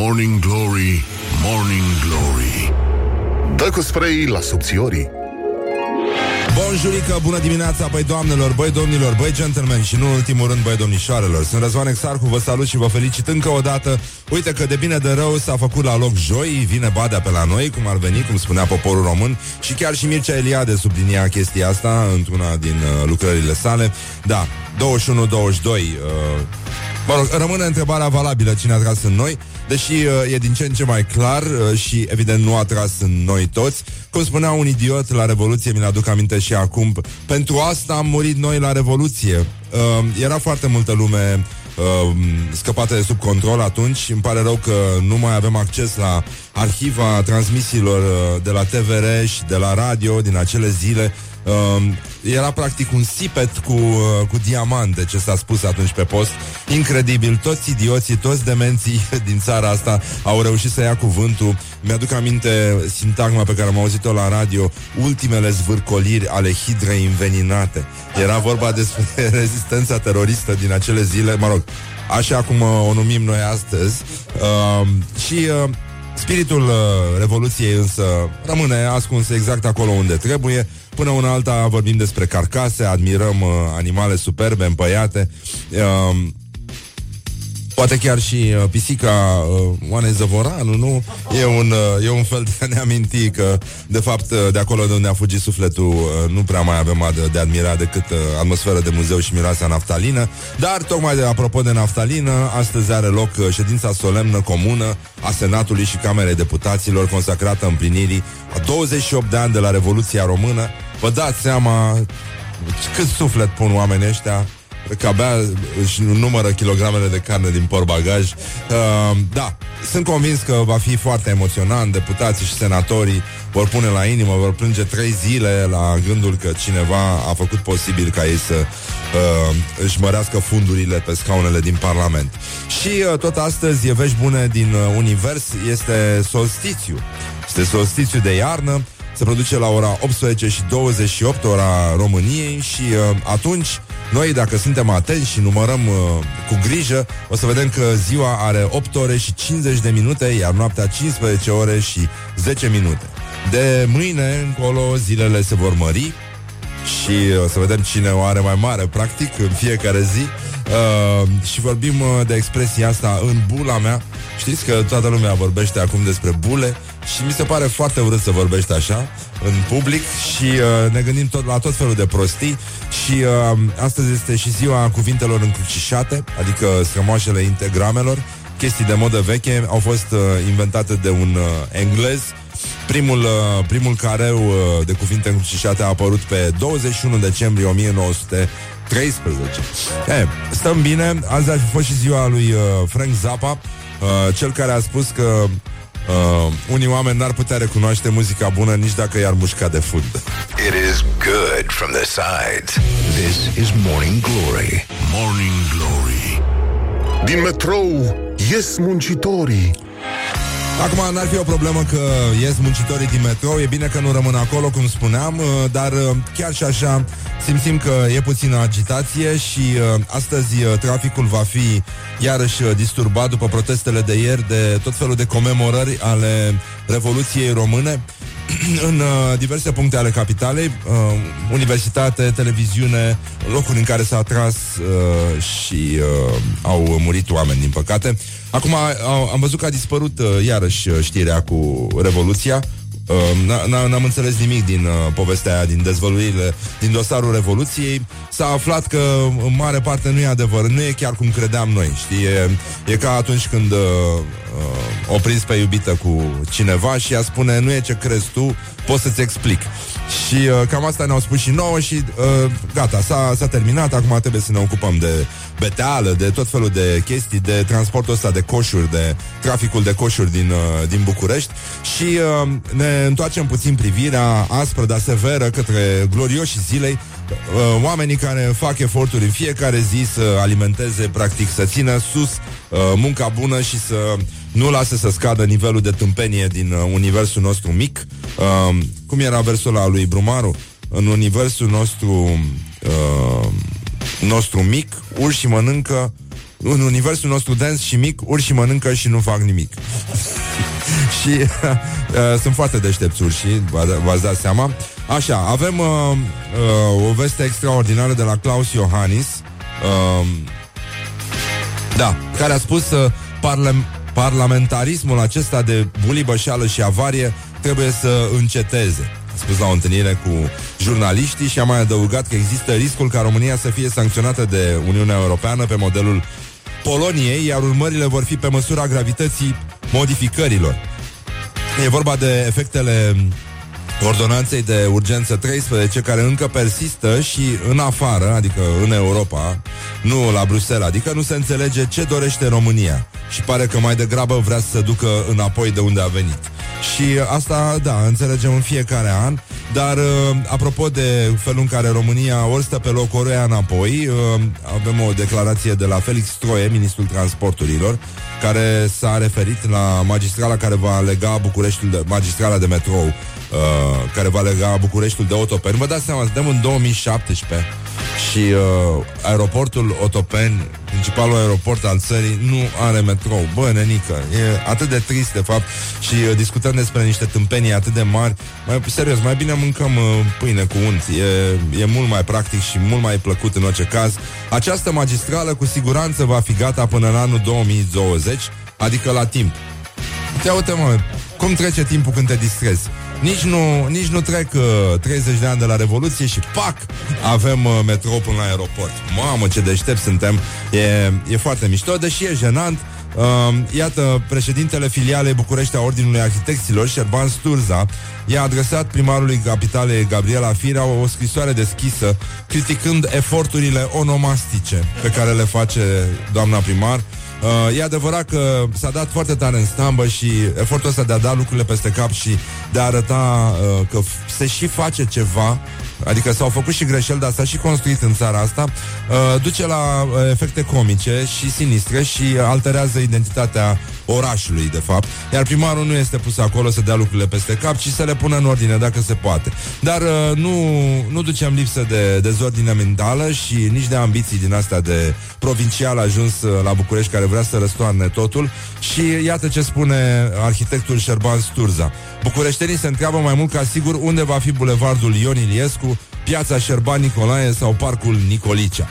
Morning Glory, Morning Glory Dă cu spray la subțiorii Bonjurică, bună dimineața, băi doamnelor, băi domnilor, băi gentlemen și nu în ultimul rând, băi domnișoarelor. Sunt Răzvan Exarcu, vă salut și vă felicit încă o dată. Uite că de bine de rău s-a făcut la loc joi, vine Badea pe la noi, cum ar veni, cum spunea poporul român și chiar și Mircea Eliade sublinia chestia asta într-una din uh, lucrările sale. Da, 21-22, uh, Mă rog, rămâne întrebarea valabilă cine a tras în noi, deși uh, e din ce în ce mai clar uh, și evident nu a tras în noi toți. Cum spunea un idiot la Revoluție, mi-l aduc aminte și acum, pentru asta am murit noi la Revoluție. Uh, era foarte multă lume uh, scăpată de sub control atunci. Îmi pare rău că nu mai avem acces la arhiva transmisiilor uh, de la TVR și de la radio din acele zile Uh, era practic un sipet cu, uh, cu diamante ce s-a spus atunci pe post. Incredibil, toți idioții, toți demenții din țara asta au reușit să ia cuvântul. Mi-aduc aminte sintagma pe care am auzit-o la radio, ultimele zvârcoliri ale hidrei înveninate. Era vorba despre rezistența teroristă din acele zile, mă rog, așa cum uh, o numim noi astăzi. Uh, și uh, spiritul uh, Revoluției însă rămâne ascuns exact acolo unde trebuie. Până una alta vorbim despre carcase, admirăm uh, animale superbe, împăiate. Uh, Poate chiar și uh, pisica uh, Oanei Zăvoranu, nu? E un, uh, e un fel de a ne aminti că, de fapt, uh, de acolo de unde a fugit sufletul, uh, nu prea mai avem de, de admirat decât uh, atmosferă de muzeu și miroasea naftalină. Dar, tocmai de apropo de naftalină, astăzi are loc uh, ședința solemnă comună a Senatului și Camerei Deputaților, consacrată împlinirii a 28 de ani de la Revoluția Română. Vă dați seama cât suflet pun oamenii ăștia că abia își numără kilogramele de carne din portbagaj. Uh, da, sunt convins că va fi foarte emoționant. Deputații și senatorii vor pune la inimă, vor plânge trei zile la gândul că cineva a făcut posibil ca ei să uh, își mărească fundurile pe scaunele din Parlament. Și uh, tot astăzi e vești bune din uh, univers, este solstițiu. Este solstițiu de iarnă, se produce la ora 18 și 28, ora României și uh, atunci noi, dacă suntem atenți și numărăm uh, cu grijă, o să vedem că ziua are 8 ore și 50 de minute, iar noaptea 15 ore și 10 minute. De mâine încolo zilele se vor mări și uh, o să vedem cine o are mai mare, practic, în fiecare zi. Uh, și vorbim uh, de expresia asta în bula mea. Știți că toată lumea vorbește acum despre bule și mi se pare foarte urât să vorbești așa în public și uh, ne gândim tot la tot felul de prostii și uh, astăzi este și ziua cuvintelor încrucișate, adică strămoașele integramelor, chestii de modă veche, au fost uh, inventate de un uh, englez. Primul, uh, primul careu uh, de cuvinte încrucișate a apărut pe 21 decembrie 1913. E, stăm bine, azi ar fi fost și ziua lui uh, Frank Zappa, uh, cel care a spus că Uh, unii oameni n-ar putea recunoaște muzica bună nici dacă i-ar mușca de fund. It is good from the sides. This is Morning Glory. Morning Glory. Din metrou ies muncitorii. Acum n-ar fi o problemă că ies muncitorii din metrou, e bine că nu rămân acolo, cum spuneam, uh, dar uh, chiar și așa simțim că e puțină agitație și uh, astăzi traficul va fi iarăși disturbat după protestele de ieri de tot felul de comemorări ale Revoluției Române în uh, diverse puncte ale capitalei, uh, universitate, televiziune, locuri în care s-a tras uh, și uh, au murit oameni, din păcate. Acum uh, am văzut că a dispărut uh, iarăși uh, știrea cu Revoluția. Uh, n-am înțeles nimic din uh, povestea aia, din dezvăluirile, din dosarul Revoluției. S-a aflat că în mare parte nu e adevăr, nu e chiar cum credeam noi, știi? E, e ca atunci când uh, uh, o prins pe iubită cu cineva și ea spune, nu e ce crezi tu, pot să-ți explic. Și uh, cam asta ne-au spus și nouă și uh, gata, s-a, s-a terminat, acum trebuie să ne ocupăm de beteală, de tot felul de chestii, de transportul ăsta de coșuri, de traficul de coșuri din, uh, din București. Și uh, ne întoarcem puțin privirea aspră, dar severă către glorioși zilei, uh, oamenii care fac eforturi în fiecare zi să alimenteze, practic, să țină sus uh, munca bună și să nu lasă să scadă nivelul de tâmpenie din uh, universul nostru mic. Uh, cum era versul ăla lui Brumaru? În universul nostru uh, nostru mic, urși mănâncă în universul nostru dens și mic, urși mănâncă și nu fac nimic. și uh, sunt foarte deștepți urși, v-ați dat seama. Așa, avem uh, uh, o veste extraordinară de la Klaus Iohannis, uh, da, care a spus uh, parle- parlamentarismul acesta de bulibășeală și avarie trebuie să înceteze. A spus la o întâlnire cu jurnaliștii și a mai adăugat că există riscul ca România să fie sancționată de Uniunea Europeană pe modelul Poloniei, iar urmările vor fi pe măsura gravității modificărilor. E vorba de efectele ordonanței de urgență 13 care încă persistă și în afară, adică în Europa, nu la Bruxelles, adică nu se înțelege ce dorește România și pare că mai degrabă vrea să se ducă înapoi de unde a venit. Și asta, da, înțelegem în fiecare an, dar uh, apropo de felul în care România ori stă pe loc, ori înapoi, uh, avem o declarație de la Felix Troie, ministrul transporturilor, care s-a referit la magistrala care va lega Bucureștiul de, magistrala de metrou, uh, care va lega Bucureștiul de Otopeni. Vă dați seama, suntem în 2017 și uh, aeroportul Otopeni, principalul aeroport al țării, nu are metrou. Bă, nenică, e atât de trist, de fapt, și uh, discutăm despre niște tâmpenii atât de mari. Mai, serios, mai bine mâncăm uh, pâine cu unt. E, e mult mai practic și mult mai plăcut în orice caz. Această magistrală cu siguranță va fi gata până în anul 2020, adică la timp. Te uite, mă, cum trece timpul când te distrezi. Nici nu, nici nu trec uh, 30 de ani de la Revoluție și pac, avem uh, metrou până la aeroport. Mamă, ce deștept suntem. E, e foarte mișto, deși e jenant. Uh, iată, președintele filialei București a Ordinului Arhitecților, Șerban Sturza, i-a adresat primarului capitalei Gabriela Firea o scrisoare deschisă criticând eforturile onomastice pe care le face doamna primar Uh, e adevărat că s-a dat foarte tare în stambă și efortul ăsta de a da lucrurile peste cap și de a arăta uh, că se și face ceva Adică s-au făcut și greșeli, dar s-a și construit în țara asta. Uh, Duce la uh, efecte comice și sinistre Și alterează identitatea orașului, de fapt. Iar primarul nu este pus acolo să dea lucrurile peste cap Ci să le pună în ordine, dacă se poate. Dar uh, nu, nu ducem lipsă de dezordine mentală Și nici de ambiții din astea de provincial ajuns uh, la București Care vrea să răstoarne totul. Și iată ce spune arhitectul Șerban Sturza. Bucureștenii se întreabă mai mult ca sigur unde va fi bulevardul Ion Iliescu, piața Șerban Nicolae sau parcul Nicolicea.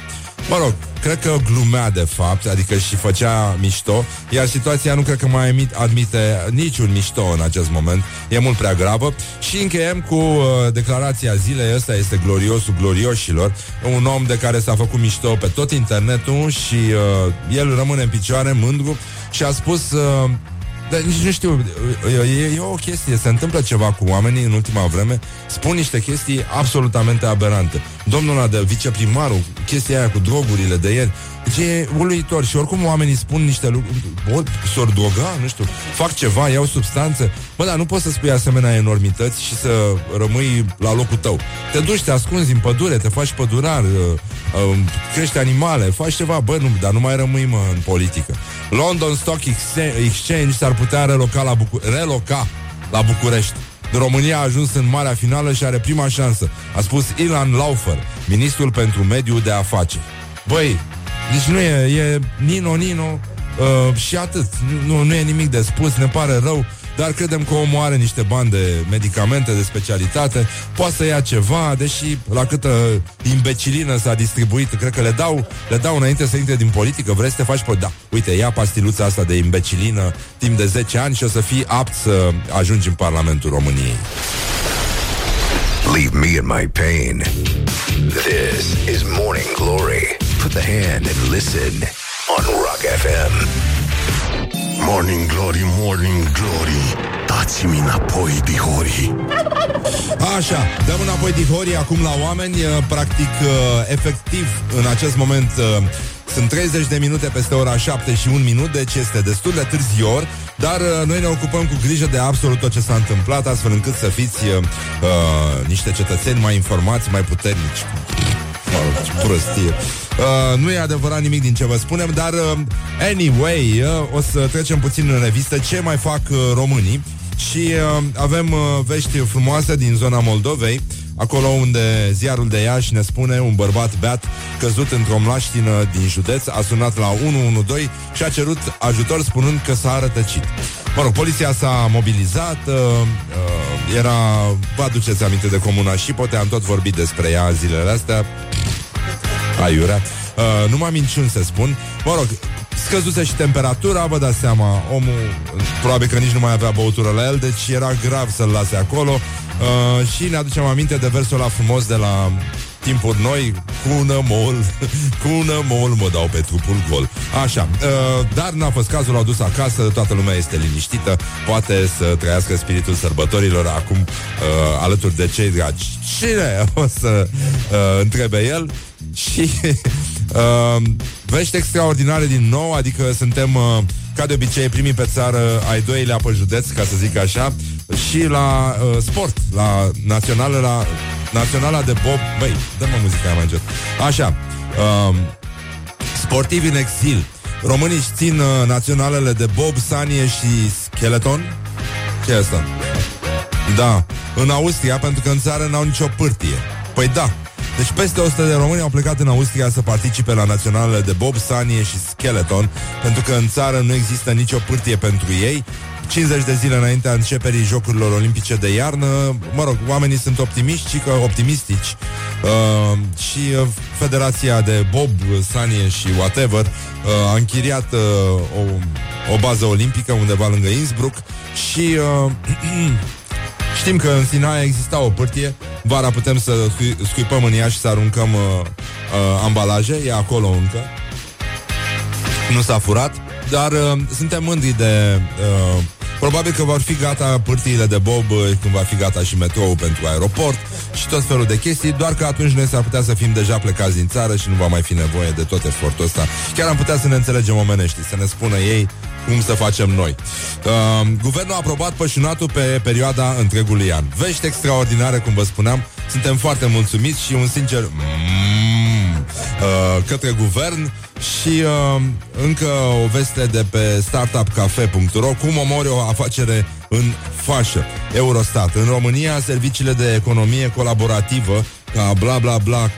Mă rog, cred că glumea de fapt, adică și făcea mișto, iar situația nu cred că mai admite niciun mișto în acest moment, e mult prea gravă. Și încheiem cu uh, declarația zilei, ăsta este gloriosul glorioșilor, un om de care s-a făcut mișto pe tot internetul și uh, el rămâne în picioare, mândru, și a spus... Uh, dar nici nu știu, e, e o chestie, se întâmplă ceva cu oamenii în ultima vreme, spun niște chestii absolutamente aberante. Domnul ăla de viceprimarul, chestia aia cu drogurile de ieri, deci e uluitor și oricum oamenii spun niște lucruri, s-or droga, nu știu, fac ceva, iau substanțe. Bă, dar nu poți să spui asemenea enormități și să rămâi la locul tău. Te duci, te ascunzi în pădure, te faci pădurar, uh, uh, crești animale, faci ceva, bă, nu, dar nu mai rămâi, mă, în politică. London Stock Exchange s-ar putea reloca la, Bucu- reloca la București. România a ajuns în marea finală și are prima șansă, a spus Ilan Laufer, ministrul pentru mediul de afaceri. Băi, deci nu e, e Nino, Nino uh, și atât. Nu, nu e nimic de spus, ne pare rău, dar credem că omul are niște bani de medicamente de specialitate, poate să ia ceva, deși la câtă imbecilină s-a distribuit, cred că le dau, le dau înainte să intre din politică, vrei să te faci, pe... da, uite, ia pastiluța asta de imbecilină timp de 10 ani și o să fii apt să ajungi în Parlamentul României. Leave me in my pain. This is Morning Glory. Put the hand and listen on Rock FM. Morning Glory, Morning Glory. Dați-mi înapoi, dihori. Așa, dăm înapoi dihori acum la oameni. Practic, efectiv, în acest moment sunt 30 de minute peste ora 7 și 1 minut, deci este destul de târzior, dar uh, noi ne ocupăm cu grijă de absolut tot ce s-a întâmplat, astfel încât să fiți uh, niște cetățeni mai informați, mai puternici. Ce prostie. Uh, nu e adevărat nimic din ce vă spunem, dar uh, anyway, uh, o să trecem puțin în revistă ce mai fac uh, românii. și uh, avem uh, vești frumoase din zona Moldovei, acolo unde ziarul de Iași ne spune un bărbat beat căzut într-o mlaștină din județ a sunat la 112 și a cerut ajutor spunând că s-a rătăcit. Mă rog, poliția s-a mobilizat, uh, uh, era, vă aduceți aminte de comuna și poate am tot vorbit despre ea zilele astea. Aiurea. Uh, numai minciuni se spun. Mă rog, scăzuse și temperatura, vă dați seama, omul probabil că nici nu mai avea băutură la el, deci era grav să-l lase acolo. Uh, și ne aducem aminte de versul ăla frumos de la timpuri noi, cu nămol, cu nămol mă dau pe trupul gol. Așa, uh, dar n-a fost cazul, l-au dus acasă, toată lumea este liniștită, poate să trăiască spiritul sărbătorilor acum uh, alături de cei dragi. Cine o să uh, întrebe el? Și uh, vești extraordinare din nou, adică suntem uh, ca de obicei primii pe țară, ai doilea pe județ, ca să zic așa, și la uh, sport, la națională, la naționala de bob. Băi, dă-mă muzica mai încet. Așa. Uh, sportivi în exil. Românii își țin uh, naționalele de bob, sanie și skeleton. Ce e asta? Da, în Austria, pentru că în țară n-au nicio pârtie. Păi da, deci peste 100 de români au plecat în Austria să participe la naționalele de bob, sanie și skeleton, pentru că în țară nu există nicio pârtie pentru ei 50 de zile înaintea începerii Jocurilor Olimpice de iarnă. Mă rog, oamenii sunt optimiști, că optimistici. Uh, și uh, Federația de Bob, Sanie și whatever uh, a închiriat uh, o, o bază olimpică undeva lângă Innsbruck și uh, știm că în Sinaia exista o pârtie. Vara putem să scuipăm în ea și să aruncăm uh, uh, ambalaje. E acolo încă. Nu s-a furat. Dar uh, suntem mândri de uh, Probabil că vor fi gata pârtiile de bob când va fi gata și metrou pentru aeroport și tot felul de chestii, doar că atunci noi s-ar putea să fim deja plecați din țară și nu va mai fi nevoie de tot efortul ăsta. Chiar am putea să ne înțelegem omenești, să ne spună ei cum să facem noi. Uh, guvernul a aprobat pășunatul pe perioada întregului an. Vești extraordinare, cum vă spuneam, suntem foarte mulțumiți și un sincer mm, uh, către guvern și uh, încă o veste de pe startupcafe.ro Cum omori o afacere în fașă Eurostat În România, serviciile de economie colaborativă Ca bla bla bla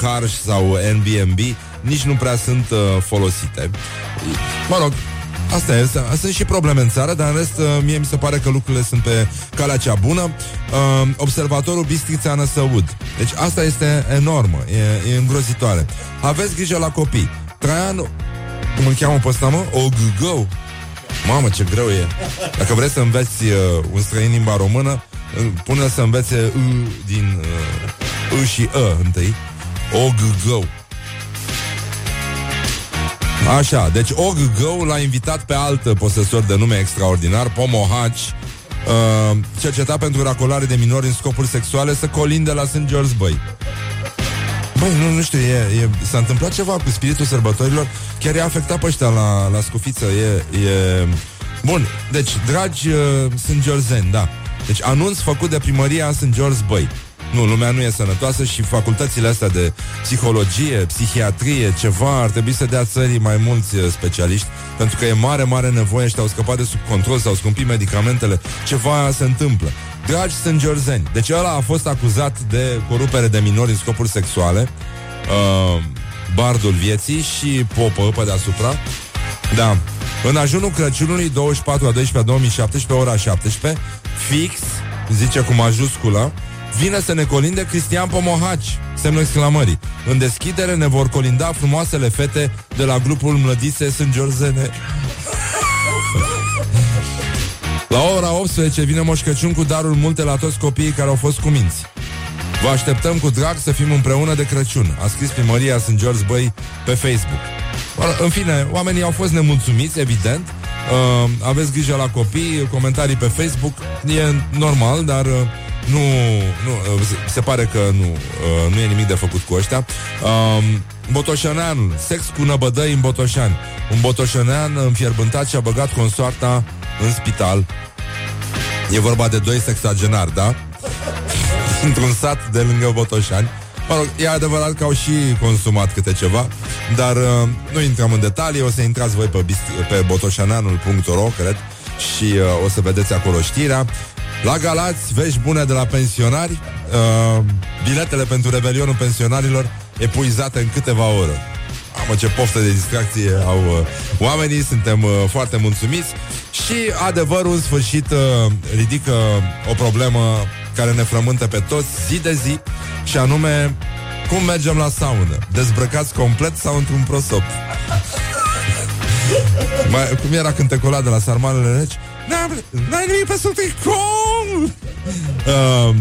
Car uh, sau Airbnb Nici nu prea sunt uh, folosite Mă rog, Asta e, sunt și probleme în țară, dar în rest uh, mie mi se pare că lucrurile sunt pe calea cea bună. Uh, observatorul Bistrița Năsăud. Deci asta este enormă, e, e îngrozitoare. Aveți grijă la copii. Traian, cum îl cheamă pe ăsta, mă? Ogugău. Mamă, ce greu e. Dacă vreți să înveți uh, un străin limba română, uh, pune să învețe uh, din uh, uh și uh întâi. Ogugău. Așa, deci Ogugău l-a invitat pe alt posesor de nume extraordinar, Pomohaci, uh, cercetat pentru racolare de minori în scopuri sexuale, să colinde la St. George Băi. Băi, nu, nu știu, e, e, s-a întâmplat ceva cu spiritul sărbătorilor, chiar i-a afectat pe ăștia la, la scufiță, e, e... Bun, deci, dragi uh, sunt Georgeni, da. Deci, anunț făcut de primăria St. George Băi. Nu, lumea nu e sănătoasă și facultățile astea de psihologie, psihiatrie, ceva, ar trebui să dea țării mai mulți uh, specialiști, pentru că e mare, mare nevoie și au scăpat de sub control, s-au scumpit medicamentele, ceva se întâmplă. Dragi sângerzeni, deci ăla a fost acuzat de corupere de minori în scopuri sexuale, uh, bardul vieții și popă pe deasupra. Da. În ajunul Crăciunului 24 a 12 a 2017, ora 17, fix, zice cu majusculă, vine să ne colinde Cristian Pomohaci, semnul exclamării. În deschidere ne vor colinda frumoasele fete de la grupul Mlădise Sângiorzene. La ora 18 vine Moș Crăciun cu darul multe la toți copiii care au fost cuminți. Vă așteptăm cu drag să fim împreună de Crăciun, a scris primăria St. George Băi pe Facebook. În fine, oamenii au fost nemulțumiți, evident. Uh, aveți grijă la copii, comentarii pe Facebook, e normal, dar uh, nu, nu, uh, se pare că nu, uh, nu e nimic de făcut cu ăștia. Uh, Botoșaneanul, sex cu năbădăi în Botoșani. Un botoșanean înfierbântat și-a băgat consoarta în spital. E vorba de doi sexagenari, da? Într-un sat de lângă Botoșani. Mă rog, e adevărat că au și consumat câte ceva, dar uh, nu intrăm în detalii, o să intrați voi pe, bist- pe botoșaneanul.ro, cred, și uh, o să vedeți acolo știrea. La Galați, vești bune de la pensionari, uh, biletele pentru revelionul pensionarilor epuizate în câteva ore. Amă, ce poftă de distracție au uh, oamenii, suntem uh, foarte mulțumiți și adevărul în sfârșit uh, ridică o problemă care ne frământă pe toți zi de zi și anume cum mergem la saună? Dezbrăcați complet sau într-un prosop? Mai, cum era cântecul de la Sarmalele Reci? N-ai nimic pe cum? Uh,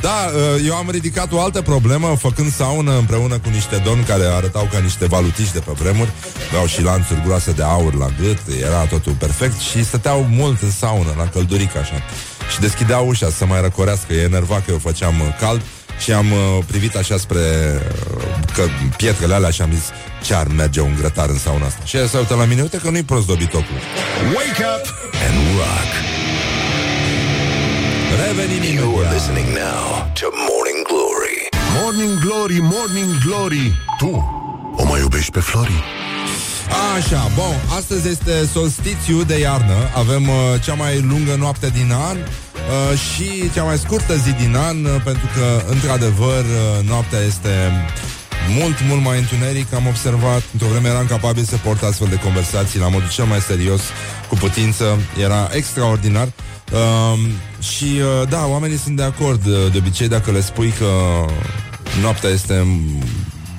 da, uh, eu am ridicat o altă problemă Făcând saună împreună cu niște domni Care arătau ca niște valutiși de pe vremuri Aveau și lanțuri groase de aur la gât Era totul perfect Și stăteau mult în saună, la căldurică așa Și deschideau ușa să mai răcorească E enerva că eu făceam uh, cald și am uh, privit așa spre uh, că pietrele alea și am zis ce ar merge un grătar în sauna asta. Și el se uită la mine, uite că nu-i prost dobitocul. Wake up and rock. Revenim You're listening now to Morning Glory. Morning Glory, Morning Glory. Tu o mai iubești pe Flori? Așa, bun, astăzi este solstițiu de iarnă Avem uh, cea mai lungă noapte din an uh, Și cea mai scurtă zi din an uh, Pentru că, într-adevăr, uh, noaptea este mult, mult mai întuneric Am observat, într-o vreme eram capabil să port astfel de conversații La modul cel mai serios, cu putință. Era extraordinar. Uh, Și, uh, da, oamenii sunt de acord. Uh, De obicei, dacă le spui că noaptea este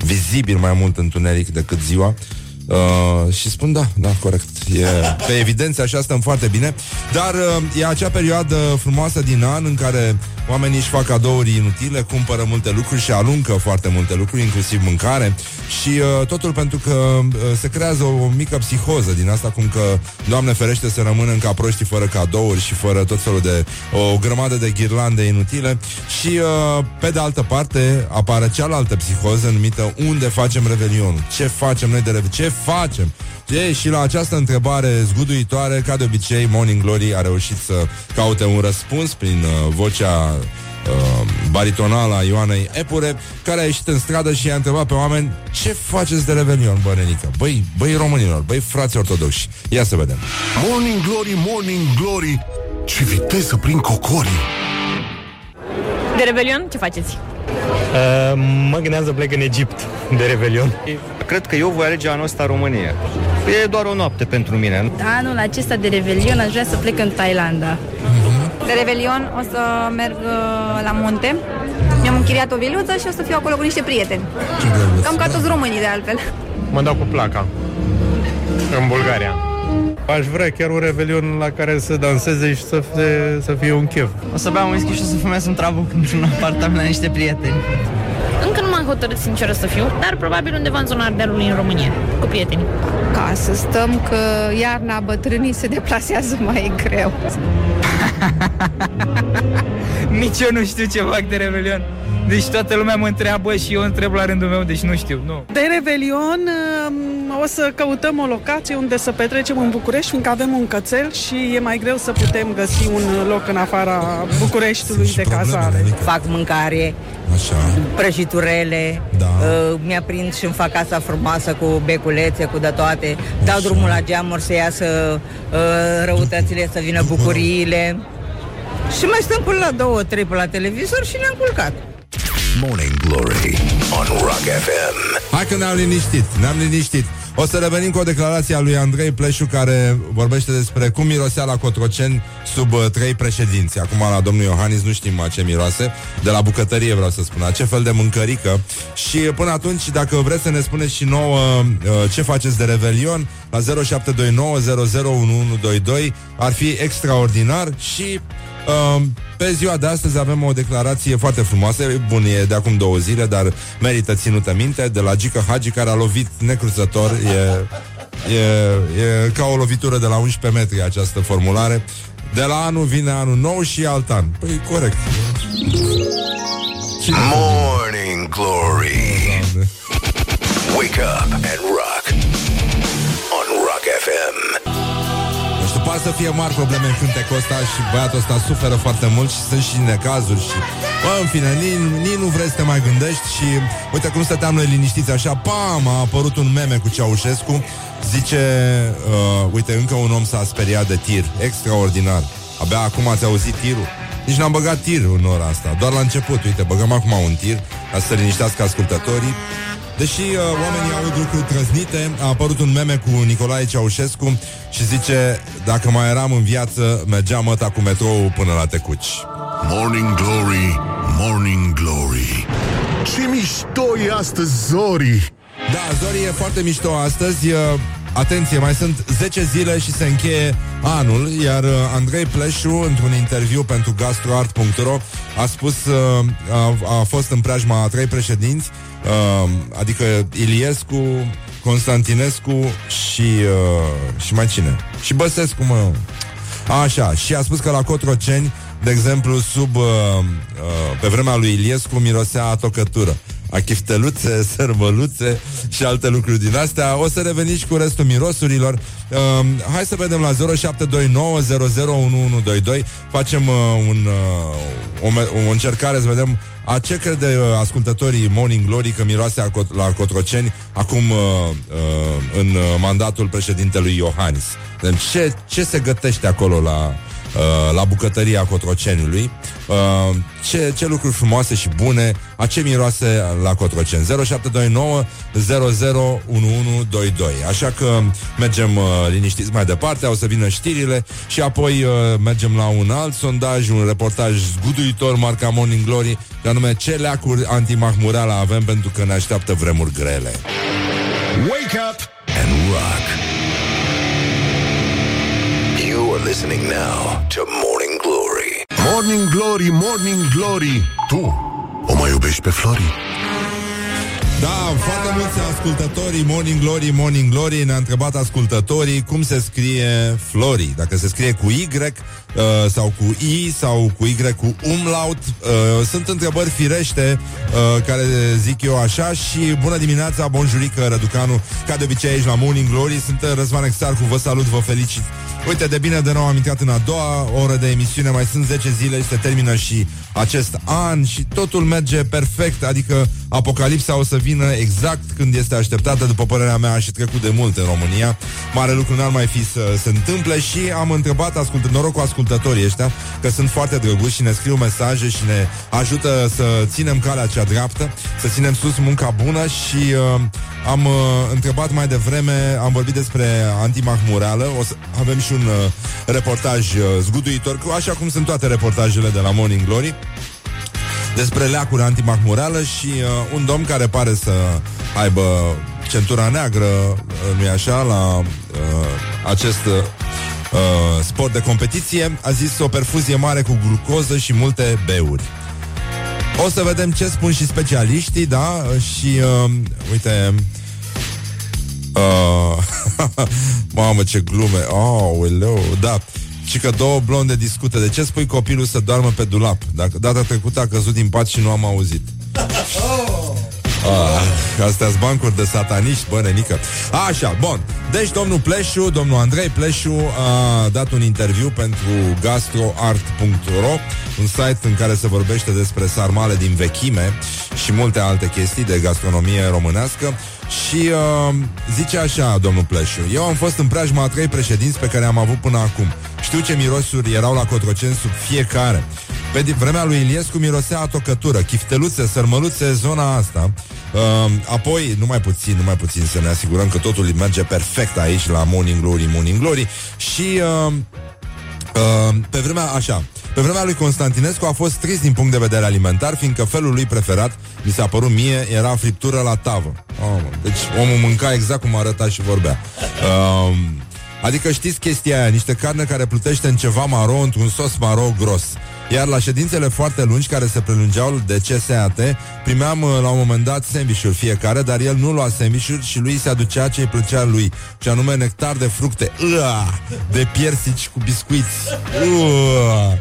vizibil mai mult întuneric decât ziua uh, Uh, și spun da, da, corect. E, pe evidență așa stăm foarte bine. Dar uh, e acea perioadă frumoasă din an în care oamenii își fac cadouri inutile, cumpără multe lucruri și aruncă foarte multe lucruri, inclusiv mâncare. Și uh, totul pentru că uh, se creează o, o mică psihoză din asta, cum că, Doamne ferește, să rămână ca proștii fără cadouri și fără tot felul de o grămadă de ghirlande inutile. Și uh, pe de altă parte apare cealaltă psihoză numită unde facem revelionul? Ce facem noi de revelion? Ce facem? E, și la această întrebare zguduitoare, ca de obicei, Morning Glory a reușit să caute un răspuns prin uh, vocea uh, baritonală a Ioanei Epure, care a ieșit în stradă și a întrebat pe oameni ce faceți de Revelion, bărenică? Băi, băi românilor, băi frați ortodoxi. Ia să vedem. Morning Glory, Morning Glory, ce viteză prin cocorii. De Revelion, ce faceți? Uh, mă gândeam să plec în Egipt de Revelion. Cred că eu voi alege anul ăsta România. E doar o noapte pentru mine. Anul acesta de Revelion aș vrea să plec în Thailanda. De Revelion o să merg uh, la munte. Mi-am închiriat o viluță și o să fiu acolo cu niște prieteni. Cam ca toți românii de altfel. Mă dau cu placa în Bulgaria. Aș vrea chiar un revelion la care să danseze și să fie, să fie un chef. O să beau un whisky și o să fumez un trabuc într-un apartament la niște prieteni. Încă nu m-am hotărât sinceră să fiu, dar probabil undeva în zona Ardealului în România, cu prietenii. Ca să stăm că iarna bătrânii se deplasează mai greu. Nici eu nu știu ce fac de Revelion. Deci toată lumea mă întreabă și eu întreb la rândul meu, deci nu știu, nu. De Revelion um, o să căutăm o locație unde să petrecem în București, fiindcă avem un cățel și e mai greu să putem găsi un loc în afara Bucureștiului de cazare. Fac mâncare, Așa. prăjiturele, Da. uh, mi-aprind și îmi fac casa frumoasă cu beculețe, cu de toate. Dau drumul la geamuri să iasă uh, răutățile, să vină bucuriile. Și mai stăm până la două, trei pe la televizor și ne-am culcat. Morning Glory on Rock FM. Hai că ne-am liniștit, ne-am liniștit. O să revenim cu o declarație a lui Andrei Pleșu care vorbește despre cum mirosea la Cotroceni sub uh, trei președinți. Acum la domnul Iohannis nu știm a ce miroase, de la bucătărie vreau să spun, a ce fel de mâncărică. Și uh, până atunci, dacă vreți să ne spuneți și nouă uh, ce faceți de Revelion, la 0729001122 ar fi extraordinar și Uh, pe ziua de astăzi avem o declarație foarte frumoasă, bun, e de acum două zile, dar merită ținută minte, de la Gică Hagi, care a lovit necruțător, e, e, e ca o lovitură de la 11 metri această formulare. De la anul vine anul nou și alt an. Păi, corect. Morning Glory. Doamne. Wake up and rock poate să fie mari probleme în cântecul ăsta și băiatul ăsta suferă foarte mult și sunt și necazuri și... Bă, în fine, nici, nici nu vrei să te mai gândești și uite cum stăteam noi liniștiți așa, pam, a apărut un meme cu Ceaușescu, zice, uh, uite, încă un om s-a speriat de tir, extraordinar. Abia acum ați auzit tirul? Nici n-am băgat tir în ora asta, doar la început, uite, băgăm acum un tir, ca să se liniștească ascultătorii. Deși uh, oamenii aud lucruri trăznite, a apărut un meme cu Nicolae Ceaușescu și zice, dacă mai eram în viață, mergeam măta cu metrou până la Tecuci. Morning Glory, Morning Glory Ce mișto e astăzi, Zori Da, Zori e foarte mișto astăzi. Uh, Atenție, mai sunt 10 zile și se încheie anul, iar uh, Andrei Pleșu, într-un interviu pentru gastroart.ro, a spus, uh, a, a fost în preajma a trei președinți, uh, adică Iliescu, Constantinescu și, uh, și mai cine? Și Băsescu, mă. Așa, și a spus că la Cotroceni, de exemplu, sub uh, uh, pe vremea lui Iliescu mirosea a tocătură a chifteluțe, sărmăluțe și alte lucruri din astea. O să reveniți și cu restul mirosurilor. Uh, hai să vedem la 0729001122. Facem uh, un, uh, o, o încercare să vedem a ce crede uh, ascultătorii Morning Glory că miroase a, la Cotroceni acum uh, uh, în uh, mandatul președintelui Iohannis. Deci ce, ce se gătește acolo la Uh, la bucătăria Cotroceniului. Uh, ce, ce lucruri frumoase și bune, a ce miroase la Cotroceni. 0729 001122. Așa că mergem uh, liniștiți mai departe, o să vină știrile și apoi uh, mergem la un alt sondaj, un reportaj zguduitor marca Morning Glory, de anume ce leacuri antimahmureala avem pentru că ne așteaptă vremuri grele. Wake up and rock You are listening now to Morning Glory. Morning Glory, Morning Glory. Tu o mai iubești pe Flori? Da, foarte mulți ascultătorii Morning Glory, Morning Glory. Ne-a întrebat ascultătorii cum se scrie Flori. Dacă se scrie cu Y uh, Sau cu I Sau cu Y cu umlaut uh, Sunt întrebări firește uh, Care zic eu așa. Și bună dimineața, bonjurică Răducanu. Ca de obicei aici la Morning Glory Sunt Răzvan Exarcu, vă salut, vă felicit Uite, de bine de nou am intrat în a doua oră de emisiune, mai sunt 10 zile și se termină și acest an și totul merge perfect, adică apocalipsa o să vină exact când este așteptată, după părerea mea, și trecut de mult în România. Mare lucru n-ar mai fi să se întâmple și am întrebat ascult, noroc cu ascultătorii ăștia, că sunt foarte drăguți și ne scriu mesaje și ne ajută să ținem calea cea dreaptă, să ținem sus munca bună și uh, am uh, întrebat mai devreme, am vorbit despre antimahmureală, o să avem și un uh, reportaj uh, zguduitor, așa cum sunt toate reportajele de la Morning Glory, despre leacuri antimahmureală și uh, un domn care pare să aibă centura neagră, uh, nu-i așa, la uh, acest uh, sport de competiție, a zis o perfuzie mare cu glucoză și multe beuri. O să vedem ce spun și specialiștii, da? Și, uh, uite, uh, mamă, ce glume, oh, uleu, da. Și că două blonde discută De ce spui copilul să doarmă pe dulap Dacă data trecută a căzut din pat și nu am auzit Ah, astea sunt bancuri de sataniști, bă, nenică. Așa, bun. Deci domnul Pleșu, domnul Andrei Pleșu a dat un interviu pentru gastroart.ro, un site în care se vorbește despre sarmale din vechime și multe alte chestii de gastronomie românească. Și uh, zice așa, domnul Pleșu, eu am fost în preajma a trei președinți pe care am avut până acum. Știu ce mirosuri erau la Cotroceni sub fiecare. Pe vremea lui Iliescu mirosea a tocătură, chifteluțe, sărmăluțe, zona asta. Uh, apoi, numai puțin, numai puțin să ne asigurăm că totul merge perfect aici la Morning Glory, Morning Glory. Și uh, uh, pe vremea, așa, pe vremea lui Constantinescu a fost trist din punct de vedere alimentar, fiindcă felul lui preferat, mi s-a părut mie, era friptură la tavă. Oh, deci omul mânca exact cum arăta și vorbea. Uh, Adică știți chestia aia, niște carne care plutește în ceva maro, într-un sos maro gros. Iar la ședințele foarte lungi care se prelungeau de CSAT, primeam uh, la un moment dat sandvișuri fiecare, dar el nu lua sandvișuri și lui se aducea ce îi plăcea lui, și anume nectar de fructe, Ua! de piersici cu biscuiți. Ua!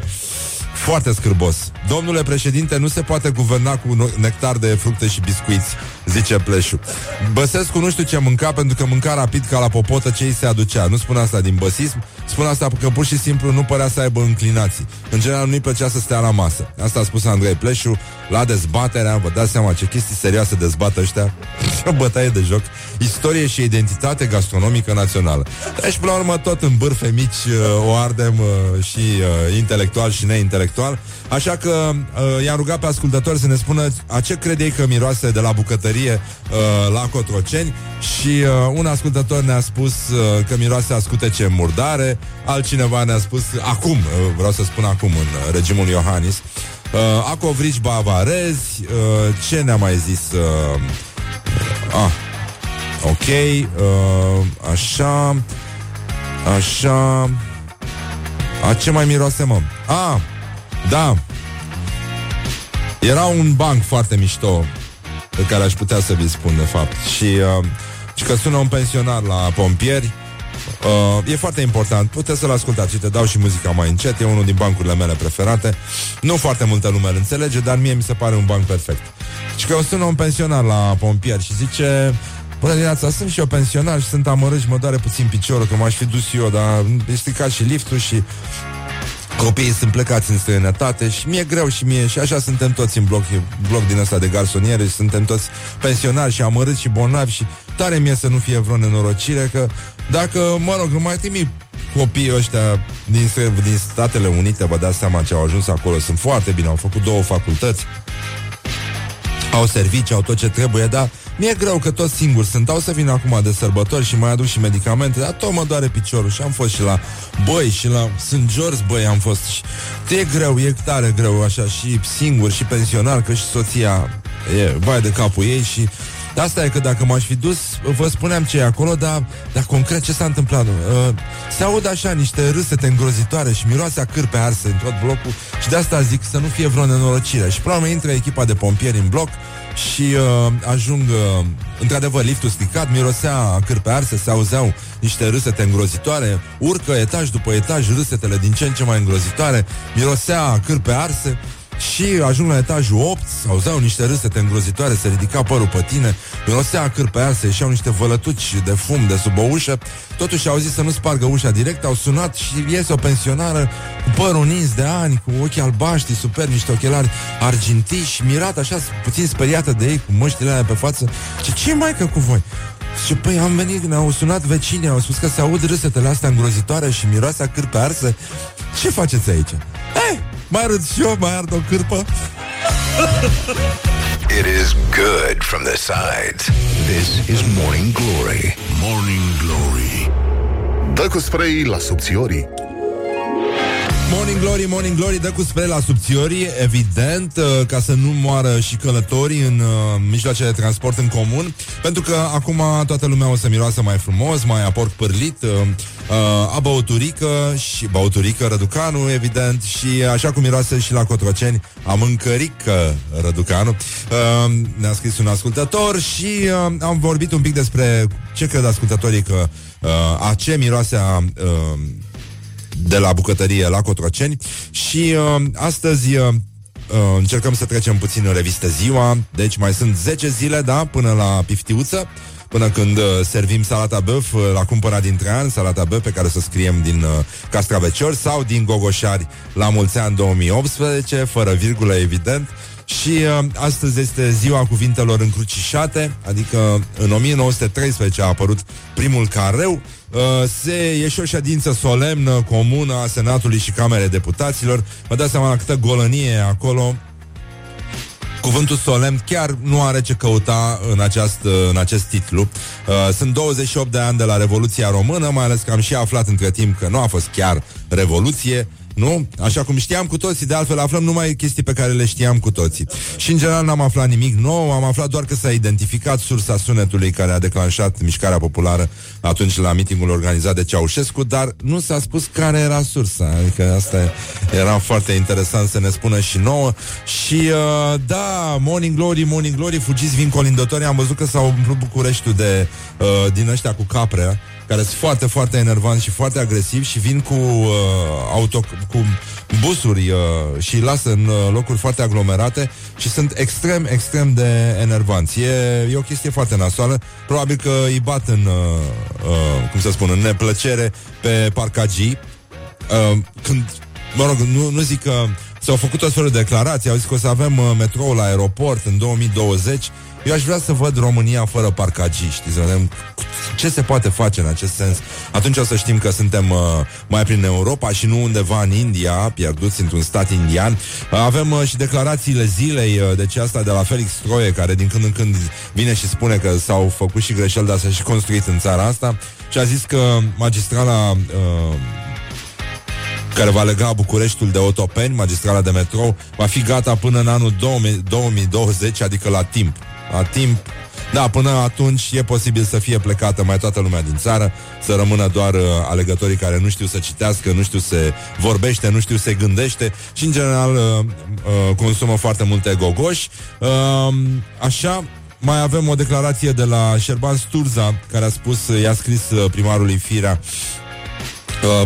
Foarte scârbos. Domnule președinte, nu se poate guverna cu nectar de fructe și biscuiți, zice Pleșu. Băsescu nu știu ce mânca pentru că mânca rapid ca la popotă ce îi se aducea. Nu spun asta din băsism, Spun asta că pur și simplu nu părea să aibă înclinații. În general nu-i plăcea să stea la masă. Asta a spus Andrei Pleșu la dezbaterea, vă dați seama ce chestii serioase dezbat ăștia. O bătaie de joc. Istorie și identitate gastronomică națională. Deci, până la urmă, tot în bârfe mici uh, o ardem uh, și uh, intelectual și neintelectual. Așa că uh, i-am rugat pe ascultători să ne spună a ce crede ei că miroase de la bucătărie uh, la Cotroceni și uh, un ascultător ne-a spus uh, că miroase a scutece murdare, altcineva ne-a spus acum, uh, vreau să spun acum în uh, regimul Iohannis, uh, acovrici bavarezi, uh, ce ne-a mai zis? Uh, ah, ok, uh, așa, așa, a ce mai miroase, mă? Ah, da, era un banc foarte mișto pe care aș putea să vi spun, de fapt. Și, uh, și că sună un pensionar la pompieri. Uh, e foarte important. Puteți să-l ascultați. Te dau și muzica mai încet. E unul din bancurile mele preferate. Nu foarte multă lume îl înțelege, dar mie mi se pare un banc perfect. Și că sună un pensionar la pompieri și zice... Bună dimineața, sunt și eu pensionar și sunt amărât și mă doare puțin piciorul că m-aș fi dus eu, dar e stricat și liftul și Copiii sunt plecați în străinătate și mi-e greu și mie și așa suntem toți în bloc, bloc din ăsta de garsoniere și suntem toți pensionari și amărâți și bolnavi și tare mie să nu fie vreo nenorocire că dacă, mă rog, mai trimit copiii ăștia din, din Statele Unite, vă dați seama ce au ajuns acolo, sunt foarte bine, au făcut două facultăți, au servicii, au tot ce trebuie, dar mi-e greu că toți singuri sunt. Au să vin acum de sărbători și mai aduc și medicamente, dar tot mă doare piciorul și am fost și la băi și la Sunt George, băi, am fost și... E greu, e tare greu așa și singur și pensionar, că și soția e vai de capul ei și Asta e că dacă m-aș fi dus, vă spuneam ce e acolo, dar, dar concret ce s-a întâmplat? Uh, se aud așa niște râsete îngrozitoare și miroase a cârpe arse în tot blocul și de asta zic să nu fie vreo nenorocire. Și până la urmă intră echipa de pompieri în bloc și uh, ajung, uh, într-adevăr, liftul stricat, mirosea a cârpe arse, se auzeau niște râsete îngrozitoare, urcă etaj după etaj râsetele din ce în ce mai îngrozitoare, mirosea a cârpe arse și ajung la etajul 8, auzeau niște râsete îngrozitoare, se ridica părul pe tine, mirosea câr pe ea, se ieșeau niște vălătuci de fum de sub o ușă, totuși au zis să nu spargă ușa direct, au sunat și iese o pensionară cu părul nins de ani, cu ochii albaștri, super, niște ochelari argintiși, mirat așa, puțin speriată de ei, cu măștile alea pe față. Ce, ce mai că cu voi? Și păi am venit, ne-au sunat vecinii, au spus că se aud râsetele astea îngrozitoare și miroasa cârpe arse. Ce faceți aici? Ei, mai arăt și eu, mai ard o cârpă. It is good from the sides. This is Morning Glory. Morning Glory. Dă cu spray la subțiorii. Morning Glory, Morning Glory dă cu spre la subțiorii, evident, uh, ca să nu moară și călătorii în uh, mijloace de transport în comun, pentru că acum toată lumea o să miroasă mai frumos, mai aport pârlit, uh, uh, a băuturică și băuturică Răducanu, evident, și așa cum miroase și la Cotroceni, a mâncărică Răducanu. Uh, ne-a scris un ascultător și uh, am vorbit un pic despre ce cred ascultătorii că uh, a ce miroase a uh, de la bucătărie la Cotroceni. Și uh, astăzi uh, uh, încercăm să trecem puțin în revistă ziua, deci mai sunt 10 zile, da, până la piftiuță, până când uh, servim salata băf uh, la cumpăra dintre ani, salata băf pe care să scriem din uh, Castraveciori sau din Gogoșari la mulți ani 2018, fără virgulă evident. Și uh, astăzi este ziua cuvintelor încrucișate, adică în 1913 a apărut primul careu, uh, se e și o ședință solemnă comună a Senatului și Camerei Deputaților. Vă dați seama la câtă golănie e acolo. Cuvântul solemn chiar nu are ce căuta în, aceast, în acest titlu. Uh, sunt 28 de ani de la Revoluția Română, mai ales că am și aflat între timp că nu a fost chiar Revoluție, nu? Așa cum știam cu toții, de altfel aflăm numai chestii pe care le știam cu toții. Și în general n-am aflat nimic nou, am aflat doar că s-a identificat sursa sunetului care a declanșat mișcarea populară atunci la mitingul organizat de Ceaușescu, dar nu s-a spus care era sursa. Adică asta era foarte interesant să ne spună și nouă. Și uh, da, Morning Glory, Morning Glory, fugiți vin colindători. Am văzut că s-au umplut Bucureștiul de uh, din ăștia cu capre care sunt foarte, foarte enervanți și foarte agresivi și vin cu uh, auto, cu busuri uh, și îi lasă în uh, locuri foarte aglomerate și sunt extrem, extrem de enervanți. E, e o chestie foarte nasoală. Probabil că îi bat în, uh, uh, cum să spun, în neplăcere pe parcagii. Uh, când, mă rog, nu, nu zic că s-au făcut tot felul de declarații, au zis că o să avem uh, metrou la aeroport în 2020 eu aș vrea să văd România fără parcagii, știi, să vedem ce se poate face în acest sens. Atunci o să știm că suntem uh, mai prin Europa și nu undeva în India, pierduți într-un stat indian. Uh, avem uh, și declarațiile zilei, uh, deci asta de la Felix Troie, care din când în când vine și spune că s-au făcut și greșeli, dar s-a și construit în țara asta și a zis că magistrala uh, care va lega Bucureștiul de Otopeni, magistrala de metrou, va fi gata până în anul 2020, adică la timp la timp. Da, până atunci e posibil să fie plecată mai toată lumea din țară, să rămână doar uh, alegătorii care nu știu să citească, nu știu să vorbește, nu știu să se gândește și, în general, uh, uh, consumă foarte multe gogoși. Uh, așa, mai avem o declarație de la Șerban Sturza, care a spus, i-a scris uh, primarului Firea, Uh,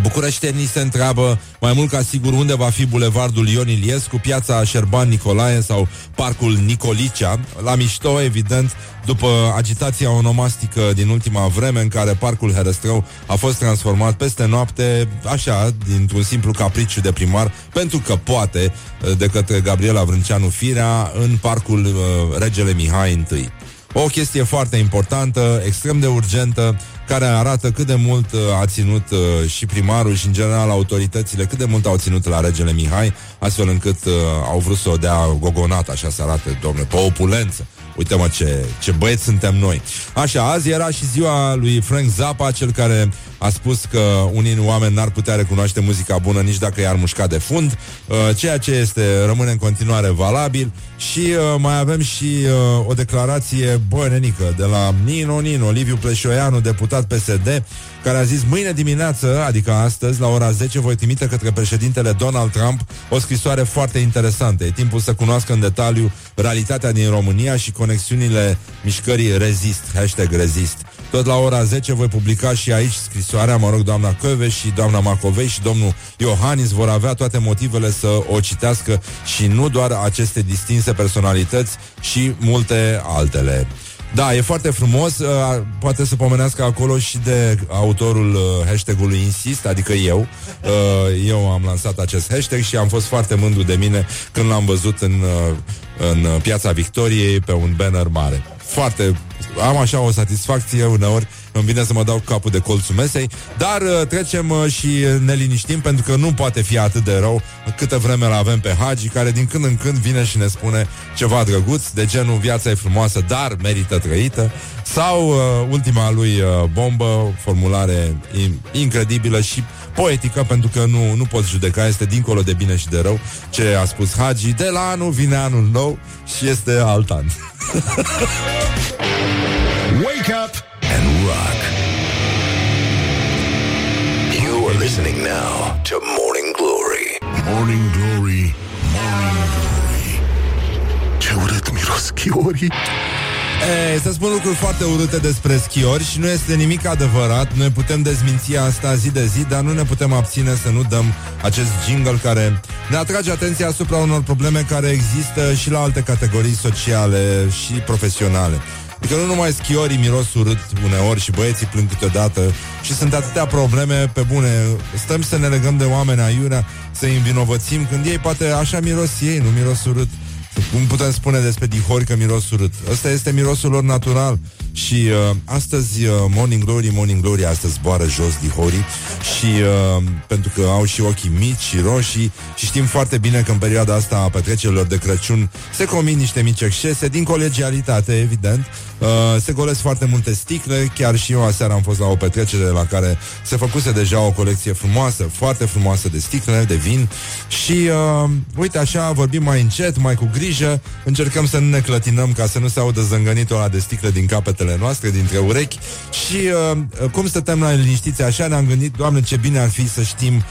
bucureștenii se întreabă mai mult ca sigur unde va fi bulevardul Ion Iliescu, piața Șerban Nicolae sau parcul Nicolicea. La mișto, evident, după agitația onomastică din ultima vreme în care parcul Herăstrău a fost transformat peste noapte, așa, dintr-un simplu capriciu de primar, pentru că poate, uh, de către Gabriela Vrânceanu Firea, în parcul uh, Regele Mihai I. O chestie foarte importantă, extrem de urgentă, care arată cât de mult uh, a ținut uh, și primarul și, în general, autoritățile, cât de mult au ținut la regele Mihai, astfel încât uh, au vrut să o dea gogonat, așa să arate, domnule, pe opulență. Uite-mă ce, ce băieți suntem noi. Așa, azi era și ziua lui Frank Zappa, cel care a spus că unii oameni n-ar putea recunoaște muzica bună nici dacă i-ar mușca de fund, uh, ceea ce este rămâne în continuare valabil. Și uh, mai avem și uh, o declarație bănenică de la Nino Nino, Liviu Pleșoianu, deputat PSD, care a zis mâine dimineață, adică astăzi, la ora 10, voi trimite către președintele Donald Trump o scrisoare foarte interesantă. E timpul să cunoască în detaliu realitatea din România și conexiunile mișcării Rezist, hashtag Rezist. Tot la ora 10 voi publica și aici scrisoarea, mă rog, doamna Căve și doamna Macovei și domnul Iohannis vor avea toate motivele să o citească și nu doar aceste distinse personalități și multe altele. Da, e foarte frumos. Uh, poate să pomenească acolo și de autorul uh, hashtagului Insist, adică eu. Uh, eu am lansat acest hashtag și am fost foarte mândru de mine când l-am văzut în, uh, în piața Victoriei pe un banner mare. Foarte. Am așa o satisfacție uneori. Îmi vine să mă dau capul de colțul mesei, dar uh, trecem uh, și ne liniștim pentru că nu poate fi atât de rău câtă vreme la avem pe Hagi, care din când în când vine și ne spune ceva drăguț, de genul viața e frumoasă, dar merită trăită, sau uh, ultima lui uh, bombă, formulare incredibilă și poetică, pentru că nu, nu poți judeca, este dincolo de bine și de rău ce a spus Hagi, de la anul vine anul nou și este alt an. Wake up and rock. You are listening now to Morning Glory. Morning Glory, Morning Glory. Ce urât miros chiorii. E, să spun lucruri foarte urâte despre schiori și nu este nimic adevărat. Noi putem dezminți asta zi de zi, dar nu ne putem abține să nu dăm acest jingle care ne atrage atenția asupra unor probleme care există și la alte categorii sociale și profesionale. Adică nu numai schiorii miros urât uneori și băieții plâng câteodată și sunt atâtea probleme pe bune. Stăm să ne legăm de oameni aiurea, să-i învinovățim când ei poate așa miros ei, nu miros urât. Cum putem spune despre dihori că miros urât? Ăsta este mirosul lor natural. Și uh, astăzi, uh, Morning Glory, Morning Glory, astăzi zboară jos dihorii și uh, pentru că au și ochii mici și roșii și știm foarte bine că în perioada asta a petrecerilor de Crăciun se comit niște mici excese din colegialitate, evident. Uh, se golesc foarte multe sticle, chiar și eu aseară am fost la o petrecere la care se făcuse deja o colecție frumoasă, foarte frumoasă de sticle, de vin și uh, uite așa, vorbim mai încet, mai cu grijă, încercăm să nu ne clătinăm ca să nu se audă zângănitul ăla de sticle din capetele spatele noastre, dintre urechi și uh, cum stăteam la liniștiți așa, ne-am gândit, Doamne, ce bine ar fi să știm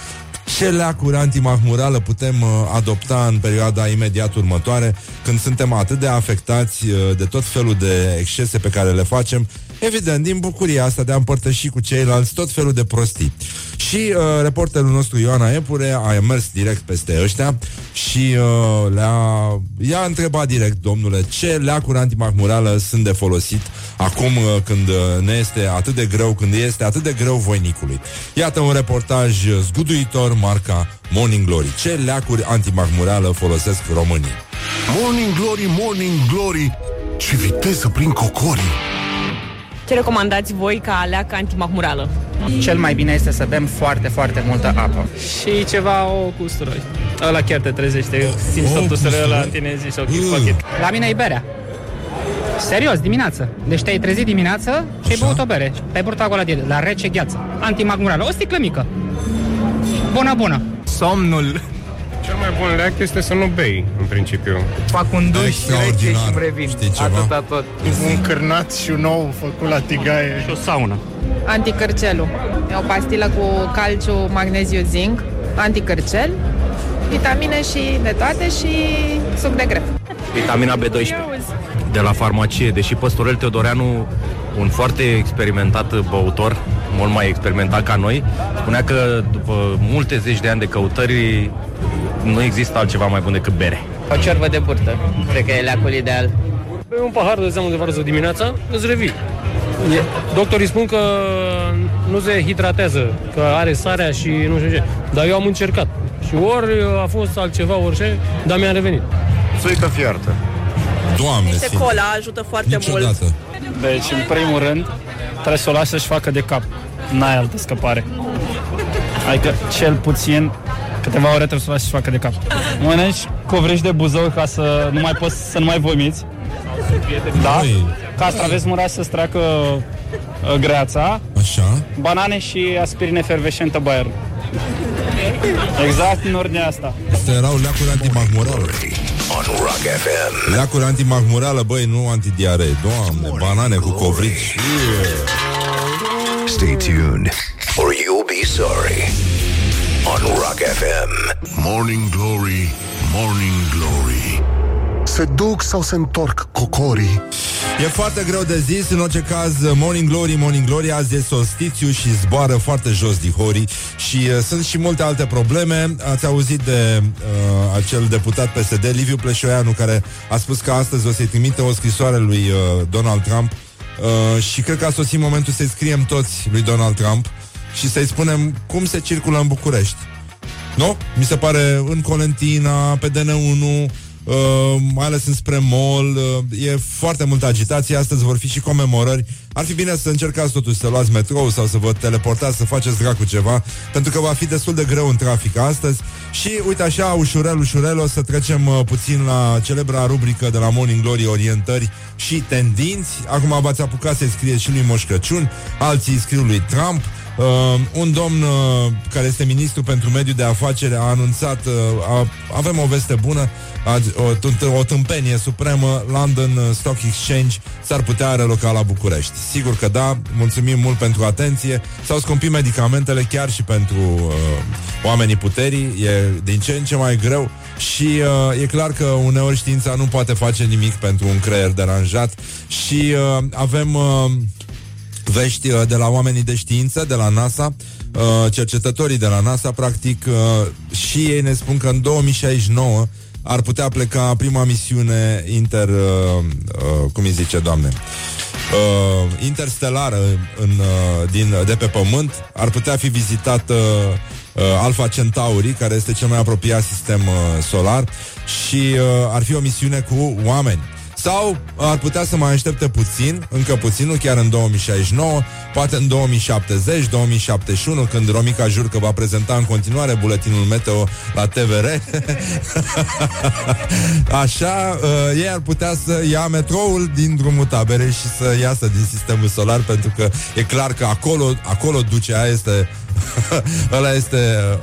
ce leacuri antimahmurală putem uh, adopta în perioada imediat următoare, când suntem atât de afectați uh, de tot felul de excese pe care le facem Evident, din bucuria asta de a împărtăși cu ceilalți tot felul de prostii. Și uh, reporterul nostru Ioana Epure a mers direct peste ăștia și uh, le-a, i-a întrebat direct, domnule, ce leacuri antimahmurală sunt de folosit acum uh, când uh, ne este atât de greu, când este atât de greu voinicului. Iată un reportaj zguduitor marca Morning Glory. Ce leacuri antimahmurală folosesc românii? Morning Glory, Morning Glory Ce viteză prin cocorii ce recomandați voi ca leac antimahmurală? Cel mai bine este să bem foarte, foarte multă apă. Și ceva o cu usturoi. Ăla chiar te trezește, simți tot usturoiul ăla în tine zi și ok, fuck it. La mine e berea. Serios, dimineață. Deci te-ai trezit dimineață și ai băut o bere. Te-ai băut acolo de la rece gheață. Antimagmurală. O sticlă mică. Bună, bună. Somnul cel mai bun leac este să nu bei, în principiu. Fac un duș rece și îmi revin. Știi ceva? Atâta tot. Un cârnat și un ou făcut la tigaie. Și o saună. Anticărcelul. E o pastilă cu calciu, magneziu, zinc, anticărcel, vitamine și de toate și suc de greu. Vitamina B12 de la farmacie, deși Păstorel Teodoreanu, un foarte experimentat băutor, mult mai experimentat ca noi, spunea că după multe zeci de ani de căutări nu există altceva mai bun decât bere. O ciorbă de burtă, cred că e leacul ideal. Pe un pahar de zeamă de varză dimineața, îți revii. Doctorii spun că nu se hidratează, că are sarea și nu știu ce. Dar eu am încercat. Și ori a fost altceva, orice, dar mi-a revenit. Țuică fiartă. Doamne, Niște cola ajută foarte Niciodată. mult. Deci, în primul rând, trebuie să o lași să-și facă de cap. N-ai altă scăpare. Adică, cel puțin, câteva ore trebuie să o lași să-și facă de cap. Mănânci covrici de buzău ca să nu mai poți să nu mai vomiți. Da? Castraveți murați să-ți treacă uh, greața. Așa. Banane și aspirine efervescentă Bayer. Exact în ordinea asta. Astea erau leacuri antimahmurală. On Rock FM. Leacuri antimahmurală, băi, nu antidiaree. Doamne, banane cu covrici. Stay tuned or you'll be sorry. On Rock FM. Morning Glory, Morning Glory Se duc sau se întorc cocorii? E foarte greu de zis, în orice caz, Morning Glory, Morning Glory, azi e solstițiu și zboară foarte jos dihorii și uh, sunt și multe alte probleme. Ați auzit de uh, acel deputat PSD, Liviu Pleșoianu, care a spus că astăzi o să-i trimite o scrisoare lui uh, Donald Trump uh, și cred că a sosit momentul să-i scriem toți lui Donald Trump și să-i spunem cum se circulă în București. Nu? Mi se pare în Colentina, pe DN1, uh, mai ales înspre mall, uh, e foarte multă agitație, astăzi vor fi și comemorări. Ar fi bine să încercați totuși să luați metrou sau să vă teleportați, să faceți dracu ceva, pentru că va fi destul de greu în trafic astăzi. Și uite așa, ușurel, ușurel, o să trecem uh, puțin la celebra rubrică de la Morning Glory, orientări și tendinți. Acum v-ați apucat să-i scrieți și lui Moș Crăciun, alții îi scriu lui Trump, Uh, un domn uh, care este ministru pentru mediul de afaceri a anunțat, uh, a, avem o veste bună, a, o, t- o tâmpenie supremă, London Stock Exchange s-ar putea reloca la București. Sigur că da, mulțumim mult pentru atenție, s-au scumpit medicamentele chiar și pentru uh, oamenii puterii, e din ce în ce mai greu și uh, e clar că uneori știința nu poate face nimic pentru un creier deranjat și uh, avem... Uh, vești uh, de la oamenii de știință, de la NASA, uh, cercetătorii de la NASA, practic, uh, și ei ne spun că în 2069 ar putea pleca prima misiune inter... cum îi zice, doamne? interstelară în, din, de pe Pământ ar putea fi vizitată Alpha Centauri, care este cel mai apropiat sistem solar și ar fi o misiune cu oameni. Sau ar putea să mai aștepte puțin, încă puțin, nu chiar în 2069, poate în 2070, 2071, când Romica Jurcă va prezenta în continuare buletinul meteo la TVR. Așa, uh, ei ar putea să ia metroul din drumul tabere și să iasă din sistemul solar, pentru că e clar că acolo, acolo duce, aia este Ăla este,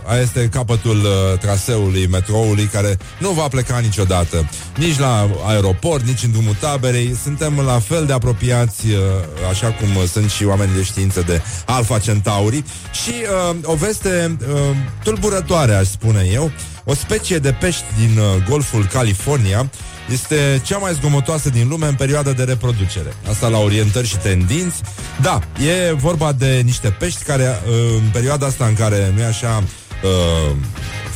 aia este capătul uh, traseului metroului care nu va pleca niciodată. Nici la aeroport, nici în drumul taberei. Suntem la fel de apropiați, uh, așa cum sunt și oamenii de știință de Alpha Centauri. Și uh, o veste uh, tulburătoare, aș spune eu. o specie de pești din uh, Golful California este cea mai zgomotoasă din lume în perioada de reproducere. Asta la orientări și tendinți. Da, e vorba de niște pești care uh, în perioada asta în care nu e așa uh,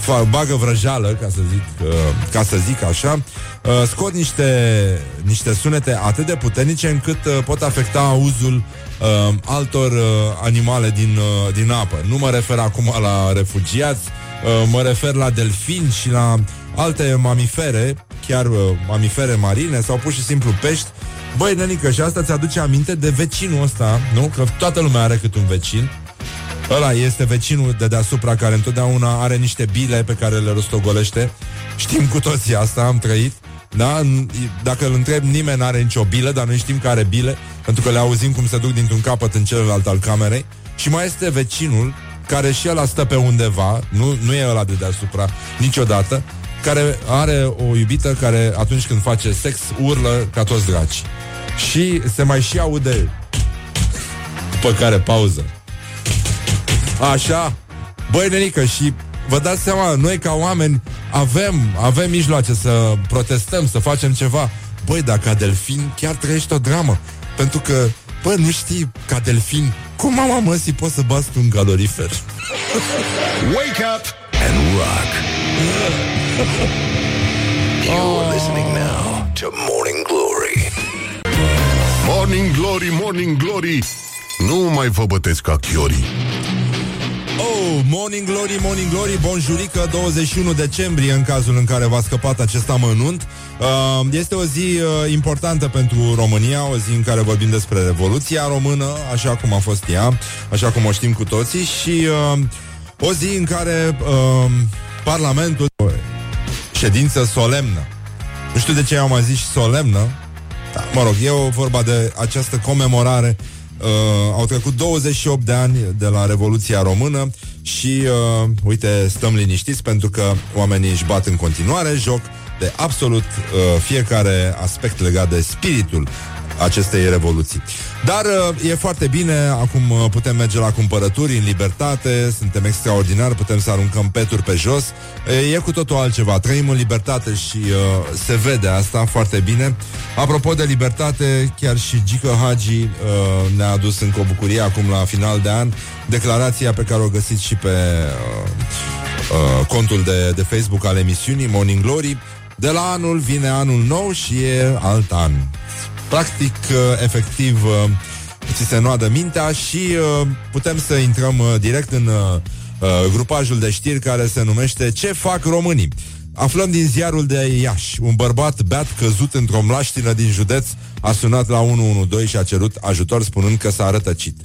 fa- bagă vrăjeală, ca să zic, uh, ca să zic așa, uh, scot niște, niște sunete atât de puternice încât uh, pot afecta auzul uh, altor uh, animale din, uh, din apă. Nu mă refer acum la refugiați, uh, mă refer la delfini și la alte mamifere, chiar uh, mamifere marine sau pur și simplu pești. Băi, nenică, și asta ți-aduce aminte de vecinul ăsta, nu? Că toată lumea are cât un vecin. Ăla este vecinul de deasupra care întotdeauna are niște bile pe care le rostogolește. Știm cu toții asta, am trăit. Da? N- Dacă îl întreb, nimeni n-are nicio bilă, dar noi știm că are bile, pentru că le auzim cum se duc dintr-un capăt în celălalt al camerei. Și mai este vecinul, care și ăla stă pe undeva, nu, nu e ăla de deasupra niciodată, care are o iubită care atunci când face sex urlă ca toți draci. Și se mai și aude după care pauză. Așa. Băi, nenică, și vă dați seama, noi ca oameni avem, avem mijloace să protestăm, să facem ceva. Băi, dar ca delfin chiar trăiești o dramă. Pentru că, bă, nu știi, ca delfin, cum mama măsii poți să bați tu un calorifer? Wake up and rock. You're listening now to Morning Glory. Morning Glory, Morning Glory Nu mai vă bătesc ca chiorii Oh, Morning Glory, Morning Glory, bonjurică, 21 decembrie în cazul în care v-a scăpat acest amănunt. Uh, este o zi uh, importantă pentru România, o zi în care vorbim despre Revoluția Română, așa cum a fost ea, așa cum o știm cu toții și uh, o zi în care uh, Parlamentul ședință solemnă. Nu știu de ce am mai zis și solemnă. Da, mă rog, e o vorba de această comemorare Uh, au trecut 28 de ani de la Revoluția Română și, uh, uite, stăm liniștiți pentru că oamenii își bat în continuare joc de absolut uh, fiecare aspect legat de spiritul acestei revoluții. Dar uh, e foarte bine, acum uh, putem merge la cumpărături în libertate, suntem extraordinari, putem să aruncăm peturi pe jos. E, e cu totul altceva. Trăim în libertate și uh, se vede asta foarte bine. Apropo de libertate, chiar și Gică Hagi uh, ne-a adus încă o bucurie acum la final de an. Declarația pe care o găsiți și pe uh, uh, contul de, de Facebook al emisiunii Morning Glory. De la anul vine anul nou și e alt an. Practic, uh, efectiv, uh, ți se noadă mintea și uh, putem să intrăm uh, direct în uh, uh, grupajul de știri care se numește Ce fac românii? Aflăm din ziarul de Iași. Un bărbat beat căzut într-o mlaștină din județ a sunat la 112 și a cerut ajutor spunând că s-a rătăcit.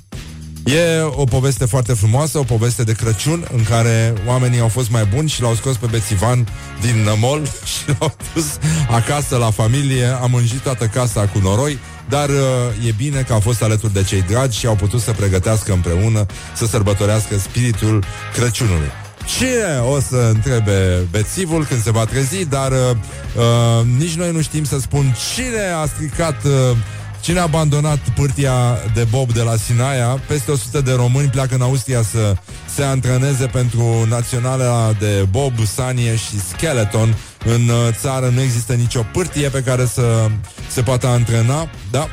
E o poveste foarte frumoasă, o poveste de Crăciun în care oamenii au fost mai buni și l-au scos pe bețivan din nămol și l-au pus acasă la familie, a mânjit toată casa cu noroi, dar uh, e bine că a fost alături de cei dragi și au putut să pregătească împreună să sărbătorească spiritul Crăciunului. Cine o să întrebe bețivul când se va trezi, dar uh, uh, nici noi nu știm să spun cine a stricat uh, Cine a abandonat pârtia de bob de la Sinaia? Peste 100 de români pleacă în Austria să se antreneze pentru naționala de bob, sanie și skeleton. În uh, țară nu există nicio pârtie pe care să se poată antrena, da?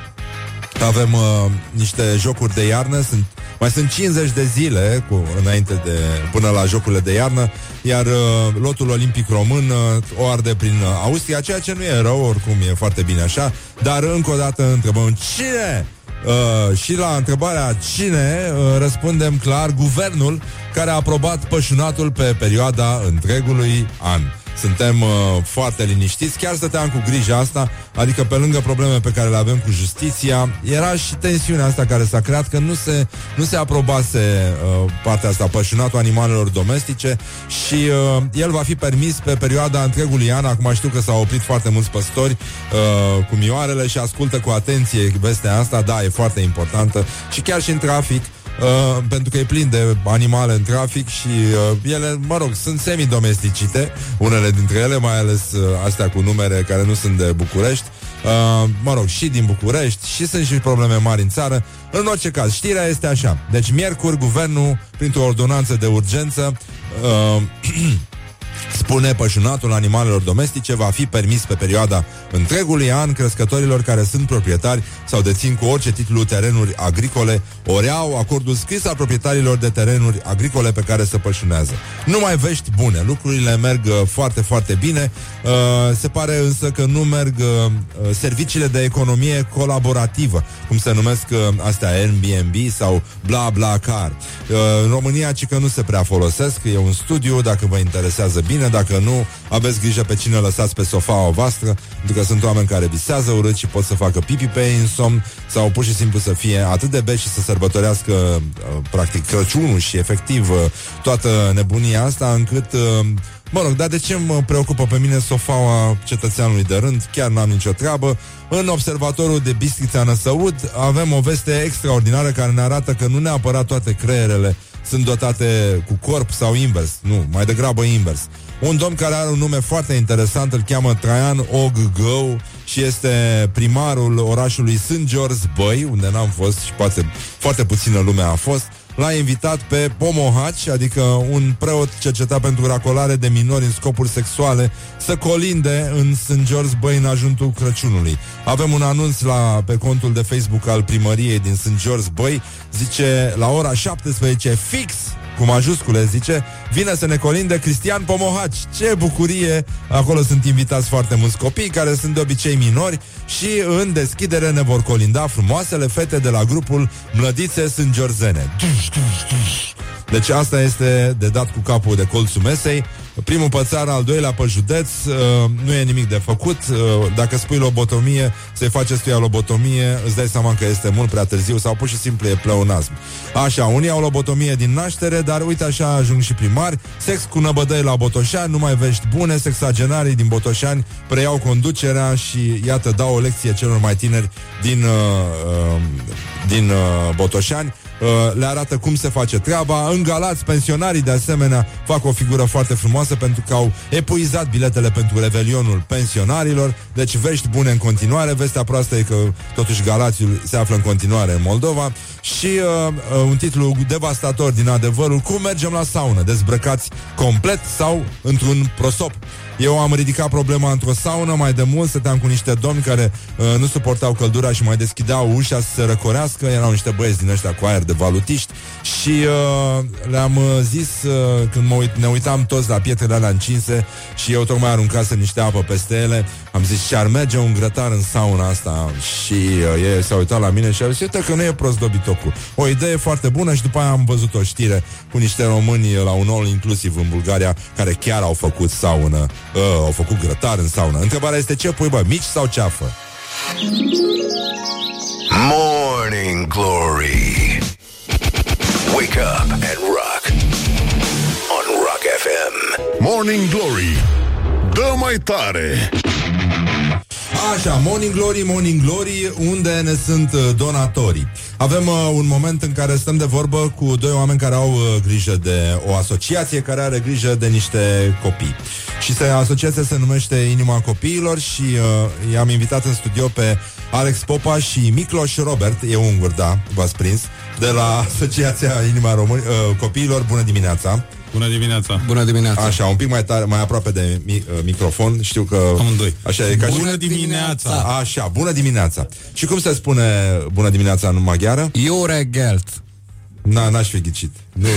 Avem uh, niște jocuri de iarnă, sunt mai sunt 50 de zile cu, înainte de până la jocurile de iarnă, iar uh, lotul olimpic român uh, o arde prin uh, Austria, ceea ce nu e rău, oricum e foarte bine așa, dar încă o dată întrebăm cine Uh, și la întrebarea cine uh, răspundem clar guvernul care a aprobat pășunatul pe perioada întregului an. Suntem uh, foarte liniștiți, chiar stăteam cu grija asta, adică pe lângă probleme pe care le avem cu justiția, era și tensiunea asta care s-a creat că nu se, nu se aprobase uh, partea asta, pășunatul animalelor domestice și uh, el va fi permis pe perioada întregului an. Acum știu că s-au oprit foarte mulți păstori uh, cu mioarele și ascultă cu atenție vestea asta, da, e foarte importantă. Și chiar și în trafic Uh, pentru că e plin de animale în trafic și uh, ele, mă rog, sunt semi-domesticite, unele dintre ele, mai ales uh, astea cu numere care nu sunt de București, uh, mă rog, și din București, și sunt și probleme mari în țară. În orice caz, știrea este așa. Deci, miercuri, guvernul, printr-o ordonanță de urgență, uh, Spune pășunatul animalelor domestice va fi permis pe perioada întregului an crescătorilor care sunt proprietari sau dețin cu orice titlu terenuri agricole ori au acordul scris al proprietarilor de terenuri agricole pe care se pășunează. Nu mai vești bune, lucrurile merg uh, foarte, foarte bine. Uh, se pare însă că nu merg uh, uh serviciile de economie colaborativă, cum se numesc uh, astea Airbnb sau bla bla car. Uh, în România, ci că nu se prea folosesc, e un studiu, dacă vă interesează bine, dacă nu, aveți grijă pe cine lăsați pe sofaua voastră, pentru că sunt oameni care visează urât și pot să facă pipi pe insomn sau pur și simplu să fie atât de beși și să sărbătorească uh, practic Crăciunul și efectiv uh, toată nebunia asta încât uh, Mă rog, dar de ce mă preocupă pe mine sofaua cetățeanului de rând? Chiar n-am nicio treabă. În observatorul de Bistrița Năsăud avem o veste extraordinară care ne arată că nu neapărat toate creierele sunt dotate cu corp sau invers. Nu, mai degrabă invers. Un domn care are un nume foarte interesant, îl cheamă Traian Oggău și este primarul orașului St. George Băi, unde n-am fost și poate foarte puțină lume a fost l-a invitat pe Pomohaci, adică un preot cercetat pentru racolare de minori în scopuri sexuale, să colinde în St. George Băi în ajuntul Crăciunului. Avem un anunț la, pe contul de Facebook al primăriei din St. George Băi, zice la ora 17 fix cu majuscule, zice, vine să ne colinde Cristian Pomohaci. Ce bucurie! Acolo sunt invitați foarte mulți copii, care sunt de obicei minori și în deschidere ne vor colinda frumoasele fete de la grupul Mlădițe sunt Georzene. Deci asta este de dat cu capul de colțul mesei. Primul pățar, al doilea pe județ, uh, nu e nimic de făcut. Uh, dacă spui lobotomie, să-i faceți tu lobotomie, îți dai seama că este mult prea târziu sau pur și simplu e pleonasm. Așa, unii au lobotomie din naștere, dar uite așa ajung și primari. Sex cu năbădăi la Botoșani, nu mai vești bune, sexagenarii din Botoșani preiau conducerea și iată, dau o lecție celor mai tineri din, uh, uh, din uh, Botoșani. Uh, le arată cum se face treaba. În Galați, pensionarii de asemenea fac o figură foarte frumoasă pentru că au epuizat biletele pentru revelionul pensionarilor. Deci vești bune în continuare. Vestea proastă e că totuși Galațiul se află în continuare în Moldova. Și uh, uh, un titlu devastator din adevărul Cum mergem la saună? Dezbrăcați complet sau într-un prosop? Eu am ridicat problema într-o saună mai de mult, stăteam cu niște domni care uh, nu suportau căldura și mai deschideau ușa să se răcorească, erau niște băieți din ăștia cu aer de valutiști și uh, le-am uh, zis uh, când mă uit, ne uitam toți la pietrele alea încinse și eu tocmai aruncasem niște apă peste ele, am zis ce ar merge un grătar în sauna asta și uh, ei s-au uitat la mine și au zis, uite că nu e prost dobitocul. O idee foarte bună și după aia am văzut o știre cu niște români la un all inclusiv în Bulgaria care chiar au făcut saună uh, au făcut grătar în saună. Întrebarea este ce pui, bă, mici sau ceafă? Morning Glory Wake up and rock Morning Glory Dă mai tare Așa, Morning Glory, Morning Glory, unde ne sunt uh, donatorii. Avem uh, un moment în care stăm de vorbă cu doi oameni care au uh, grijă de o asociație care are grijă de niște copii. Și se, asociația se numește Inima Copiilor și uh, i-am invitat în studio pe Alex Popa și Micloș Robert, e ungur, da, v-ați prins, de la Asociația Inima Român, uh, Copiilor. Bună dimineața! Bună dimineața! Bună dimineața! Așa, un pic mai tare, mai aproape de mi- uh, microfon. Știu că... Amândoi. Așa e ca Bună și... dimineața! Așa, bună dimineața! Și cum se spune bună dimineața în maghiară? Iure Gelt. Na, n-aș fi ghicit. Nu.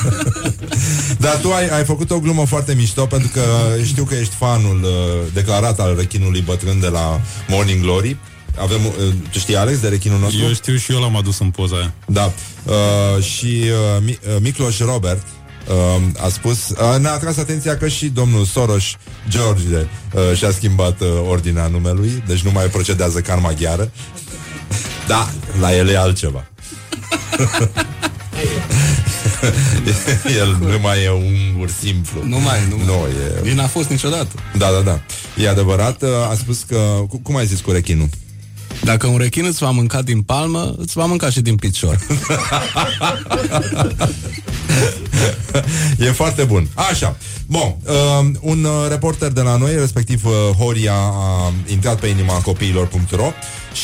Dar tu ai, ai făcut o glumă foarte mișto pentru că știu că ești fanul uh, declarat al rechinului bătrân de la Morning Glory. Avem, uh, tu știi Alex de rechinul nostru? Eu știu și eu l-am adus în poza aia. Da. Uh, și uh, Mi- uh, Miklos Robert uh, a spus, uh, ne-a atras atenția că și domnul Soros George uh, și-a schimbat uh, ordinea numelui, deci nu mai procedează ca în maghiară. Da, la el e altceva. El nu mai e un ur simplu. Nu mai, nu mai. Nu, e... Din a fost niciodată. Da, da, da. E adevărat. A spus că... cu- Cum ai zis cu rechinul? Dacă un rechin îți va mânca din palmă, îți va mânca și din picior. e foarte bun. Așa. Bun, uh, un uh, reporter de la noi, respectiv uh, Horia, a intrat pe inima copiilor.ro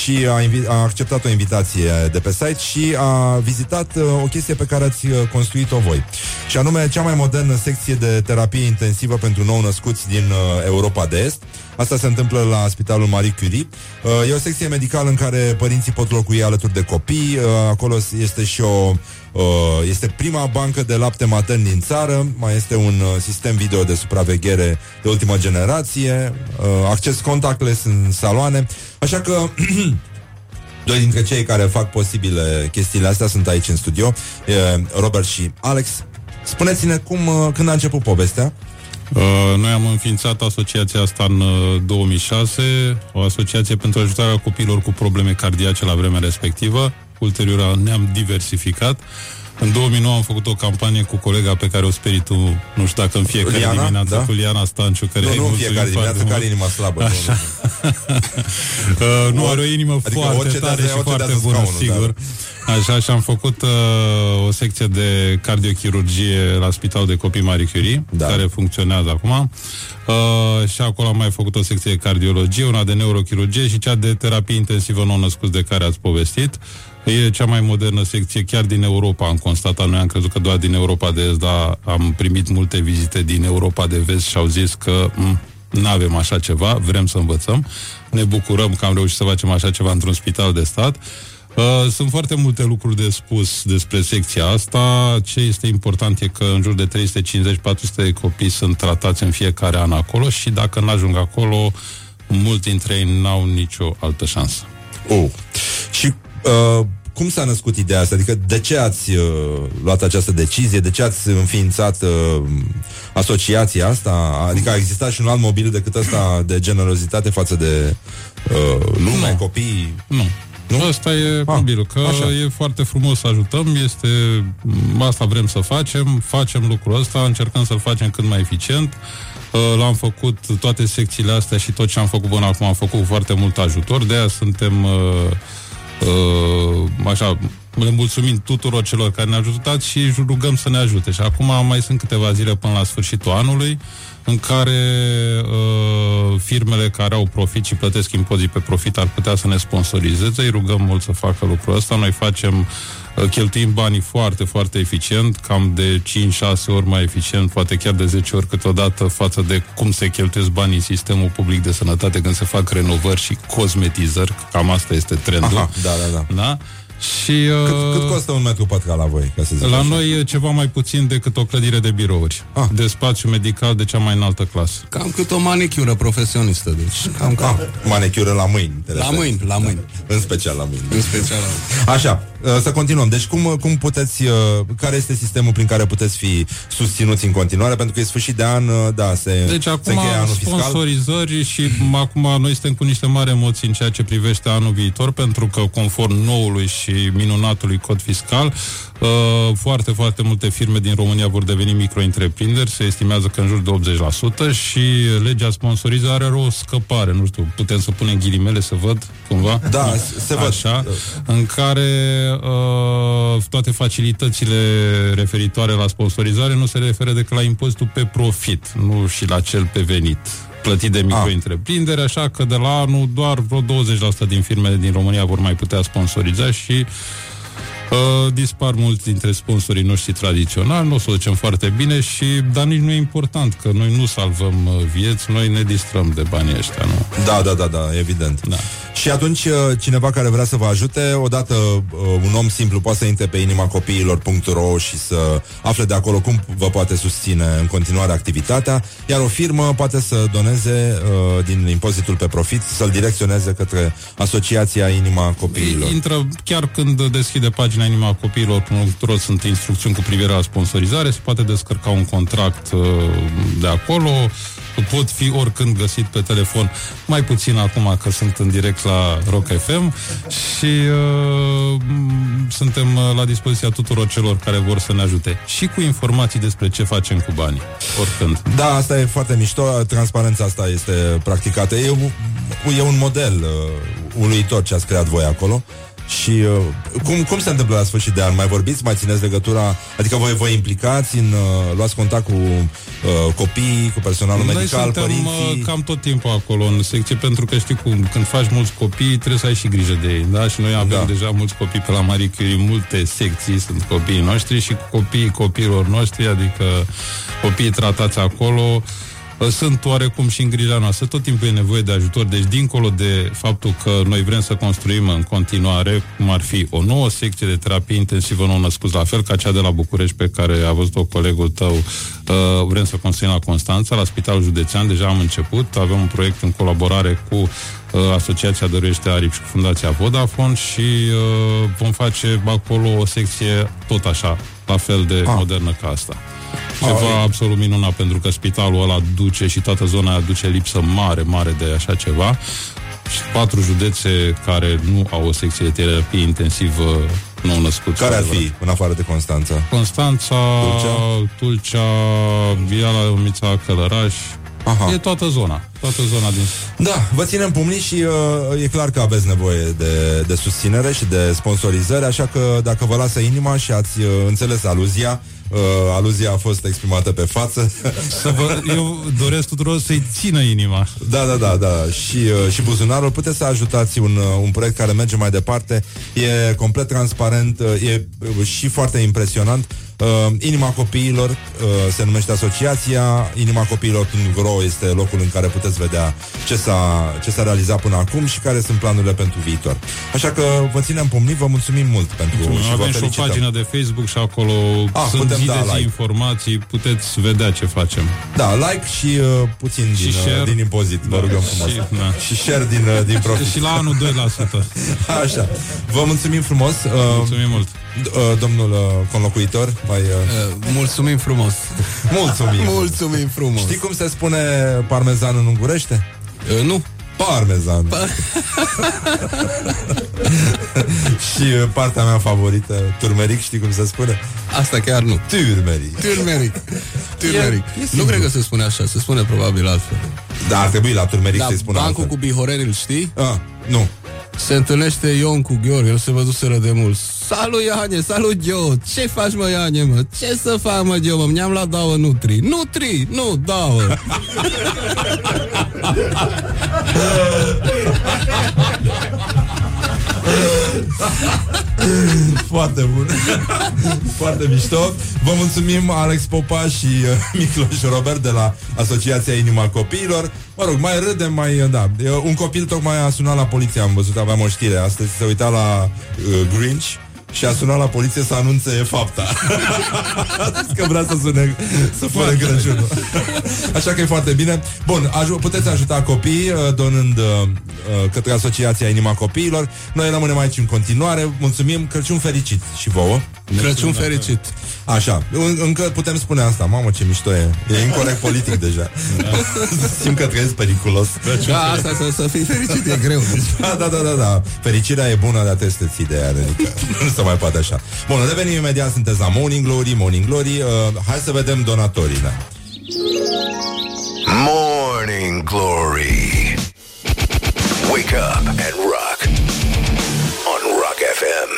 și a, invi- a acceptat o invitație de pe site și a vizitat uh, o chestie pe care ați uh, construit-o voi. Și anume cea mai modernă secție de terapie intensivă pentru nou-născuți din uh, Europa de Est. Asta se întâmplă la Spitalul Marie Curie. Uh, e o secție medicală în care părinții pot locui alături de copii. Uh, acolo este și o Uh, este prima bancă de lapte matern din țară, mai este un uh, sistem video de supraveghere de ultimă generație, uh, acces contactless în saloane, așa că Doi dintre cei care fac posibile chestiile astea sunt aici în studio, e Robert și Alex. Spuneți-ne cum, uh, când a început povestea. Uh, noi am înființat asociația asta în uh, 2006, o asociație pentru ajutarea copiilor cu probleme cardiace la vremea respectivă. Ulterior ne-am diversificat. În 2009 am făcut o campanie cu colega pe care o sperii tu, nu știu dacă în fiecare Liana, dimineață, da? cu Liana Stanciu, care Nu, îi nu în mulțumim fiecare foarte dimineață, mult. care inima slabă. nu, Așa. Uh, nu, are o inimă Adică foarte orice tare dează- și orice foarte dează bună, scaunul, sigur. Așa, și am făcut uh, o secție de cardiochirurgie la Spitalul de Copii Marie Curie, da. care funcționează acum. Uh, și acolo am mai făcut o secție de cardiologie, una de neurochirurgie și cea de terapie intensivă nou-născuți de care ați povestit. E cea mai modernă secție chiar din Europa, am constatat. Noi am crezut că doar din Europa de Est, dar am primit multe vizite din Europa de Vest și au zis că nu avem așa ceva, vrem să învățăm. Ne bucurăm că am reușit să facem așa ceva într-un spital de stat. Uh, sunt foarte multe lucruri de spus despre secția asta. Ce este important e că în jur de 350-400 de copii sunt tratați în fiecare an acolo și dacă nu ajung acolo, mulți dintre ei n-au nicio altă șansă. Oh. Și uh, cum s-a născut ideea asta? Adică de ce ați uh, luat această decizie? De ce ați înființat uh, asociația asta? Adică a existat și un alt mobil decât ăsta de generozitate față de uh, lume, Nu. copii? Nu. Nu? Asta e mobilul, că așa. e foarte frumos să ajutăm, este, asta vrem să facem, facem lucrul ăsta, încercăm să-l facem cât mai eficient. Uh, L-am făcut toate secțiile astea și tot ce am făcut până acum am făcut cu foarte mult ajutor, de aia suntem uh, uh, așa, le mulțumim tuturor celor care ne-au ajutat și își rugăm să ne ajute. Și acum mai sunt câteva zile până la sfârșitul anului în care uh, firmele care au profit și plătesc impozit pe profit ar putea să ne sponsorizeze. Îi rugăm mult să facă lucrul ăsta. Noi facem, uh, cheltuim banii foarte, foarte eficient, cam de 5-6 ori mai eficient, poate chiar de 10 ori câteodată față de cum se cheltuiesc banii în sistemul public de sănătate când se fac renovări și cosmetizări. Cam asta este trendul. Aha, da, da, da. Da? Și, uh, Cât, cât costă un metru pătrat la voi? Ca să zic la așa? noi e ceva mai puțin decât o clădire de birouri. Ah. De spațiu medical de cea mai înaltă clasă. Cam cât o manicură profesionistă, deci cam cam. Manicură la mâini. te La referi. mâini, la mâini. Da. În special la mâini. În special la Așa, uh, să continuăm. Deci cum, cum puteți, uh, care este sistemul prin care puteți fi susținuți în continuare? Pentru că e sfârșit de an, uh, da, se, Deci se acum încheie anul fiscal. sponsorizări și m- acum noi suntem cu niște mari emoții în ceea ce privește anul viitor, pentru că conform noului și minunatului cod fiscal, uh, foarte, foarte multe firme din România vor deveni micro-întreprinderi, se estimează că în jur de 80% și legea sponsorizare are o scăpare, nu știu, putem să punem ghilimele să văd cumva? Da, se văd. Așa, în care uh, toate facilitățile referitoare la sponsorizare nu se referă decât la impozitul pe profit, nu și la cel pe venit plătit de micro-întreprinderi, așa că de la anul doar vreo 20% din firmele din România vor mai putea sponsoriza și Uh, dispar mulți dintre sponsorii noștri tradiționali, nu o să o ducem foarte bine și, dar nici nu e important, că noi nu salvăm uh, vieți, noi ne distrăm de banii ăștia, nu? Da, da, da, da, evident. Da. Și atunci uh, cineva care vrea să vă ajute, odată uh, un om simplu poate să intre pe inima copiilor.ro și să afle de acolo cum vă poate susține în continuare activitatea, iar o firmă poate să doneze uh, din impozitul pe profit, să-l direcționeze către Asociația Inima Copiilor. Intră chiar când deschide pagina Inima Copiilor.ro sunt instrucțiuni cu privire la sponsorizare, se poate descărca un contract uh, de acolo, pot fi oricând găsit pe telefon, mai puțin acum că sunt în direct la Rock FM și uh, m- suntem uh, la dispoziția tuturor celor care vor să ne ajute și cu informații despre ce facem cu banii, oricând. Da, asta e foarte mișto, transparența asta este practicată. E, un- e un model uh, uluitor ce ați creat voi acolo. Și uh, cum, cum se întâmplă la sfârșit de an? Mai vorbiți? Mai țineți legătura? Adică voi vă implicați în... Uh, luați contact cu uh, copii, cu personalul Noi medical, suntem părinții? uh, cam tot timpul acolo în secție, pentru că știi cum, când faci mulți copii, trebuie să ai și grijă de ei, da? Și noi avem Da. deja mulți copii pe la Marie Curie, multe secții sunt copiii noștri și cu copiii copiilor noștri, adică copiii tratați acolo, uh, sunt oarecum și în grija noastră. Tot timpul e nevoie de ajutor, deci dincolo de faptul că noi vrem să construim în continuare, cum ar fi o nouă secție de terapie intensivă nou născuți, la fel ca cea de la București pe care a văzut-o colegul tău, uh, vrem să construim la Constanța, la Spitalul Județean, deja am început, avem un proiect în colaborare cu uh, Asociația Dăruiește Aripși și cu Fundația Vodafone și uh, vom face acolo o secție tot așa, la fel de Ah. modernă ca asta. Ceva absolut minunat, pentru că spitalul ăla duce și toată zona aia duce lipsă mare, mare de așa ceva. Și patru județe care nu au o secție de terapie intensivă nou născut. Care ar fi, în afară de Constanța? Constanța, Tulcea, Tulcea Viala, Mița, Călăraș. Aha. E toată zona. Toată zona din... Da, vă ținem pumnii și uh, e clar că aveți nevoie de, de susținere și de sponsorizări, așa că dacă vă lasă inima și ați uh, înțeles aluzia, uh, aluzia a fost exprimată pe față. Să vă, eu doresc tuturor să-i țină inima. Da, da, da, da. Și, uh, și buzunarul puteți să ajutați un, uh, un proiect care merge mai departe. E complet transparent, uh, e uh, și foarte impresionant. Uh, Inima Copiilor uh, se numește asociația. Inima Copiilor.ro este locul în care puteți vedea ce s-a, ce s-a realizat până acum și care sunt planurile pentru viitor. Așa că vă ținem pumnii, vă mulțumim mult pentru și vă Avem și o felicităm. pagină de Facebook și acolo Ah, sunt putem zi da de zi like. informații, puteți vedea ce facem. Da, like și uh, puțin Și din, share. uh, din impozit, vă Da, rugăm și- frumos. da. Și share din, uh, din profit. Și la anul 2%. Așa. Vă mulțumim frumos. Uh, Mulțumim mult. D- uh, domnul uh, conlocuitor, mai... Uh, mulțumim frumos. mulțumim. Mulțumim frumos. Știi cum se spune parmezan în ungurește? Uh, nu. Parmezan. Și uh, partea mea favorită, turmeric, știi cum se spune? Asta chiar nu. Turmeric. Turmeric. Turmeric. E- e nu simplu. cred că se spune așa, se spune probabil altfel. Da, ar trebui la turmeric Da, să-i spună bancul altfel. cu Bihorel, îl știi? Ah, nu. Se întâlnește Ion cu Gheorghe, nu se văzuseră de mult. Salut, Iane, salut, Geo! Ce faci, mă, Iane, mă? Ce să fac, mă, Geo, mă? Mi-am luat două nutri. Nutri! Nu, două! Foarte bun. Foarte mișto. Vă mulțumim Alex Popa și uh, Micloș Robert de la Asociația Inima Copiilor. Mă rog, mai râdem, mai... uh, Da. E, Un copil tocmai a sunat la poliție, am văzut, aveam o știre astăzi, se uita la uh, Grinch și a sunat la poliție să anunțe fapta. Zic că vrea să sune, să fure Crăciunul. Așa că e foarte bine. Bun, aju- puteți ajuta copiii uh, donând uh, uh, către Asociația Inima Copiilor. Noi rămânem aici în continuare. Mulțumim, Crăciun fericit și vouă. Crăciun fericit. Așa, în- încă putem spune asta. Mamă, ce mișto e. E incorrect politic deja. Simt că trăiesc periculos. Da, asta să, să fii fericit e greu. Da, da, da, da, da. Fericirea e bună, dar trebuie să te ții de ea, adică nu se mai poate așa. Bun, revenim imediat, sunteți la Morning Glory, Morning Glory. Uh, hai să vedem donatorii, da. Morning Glory. Wake up and rock. On Rock FM.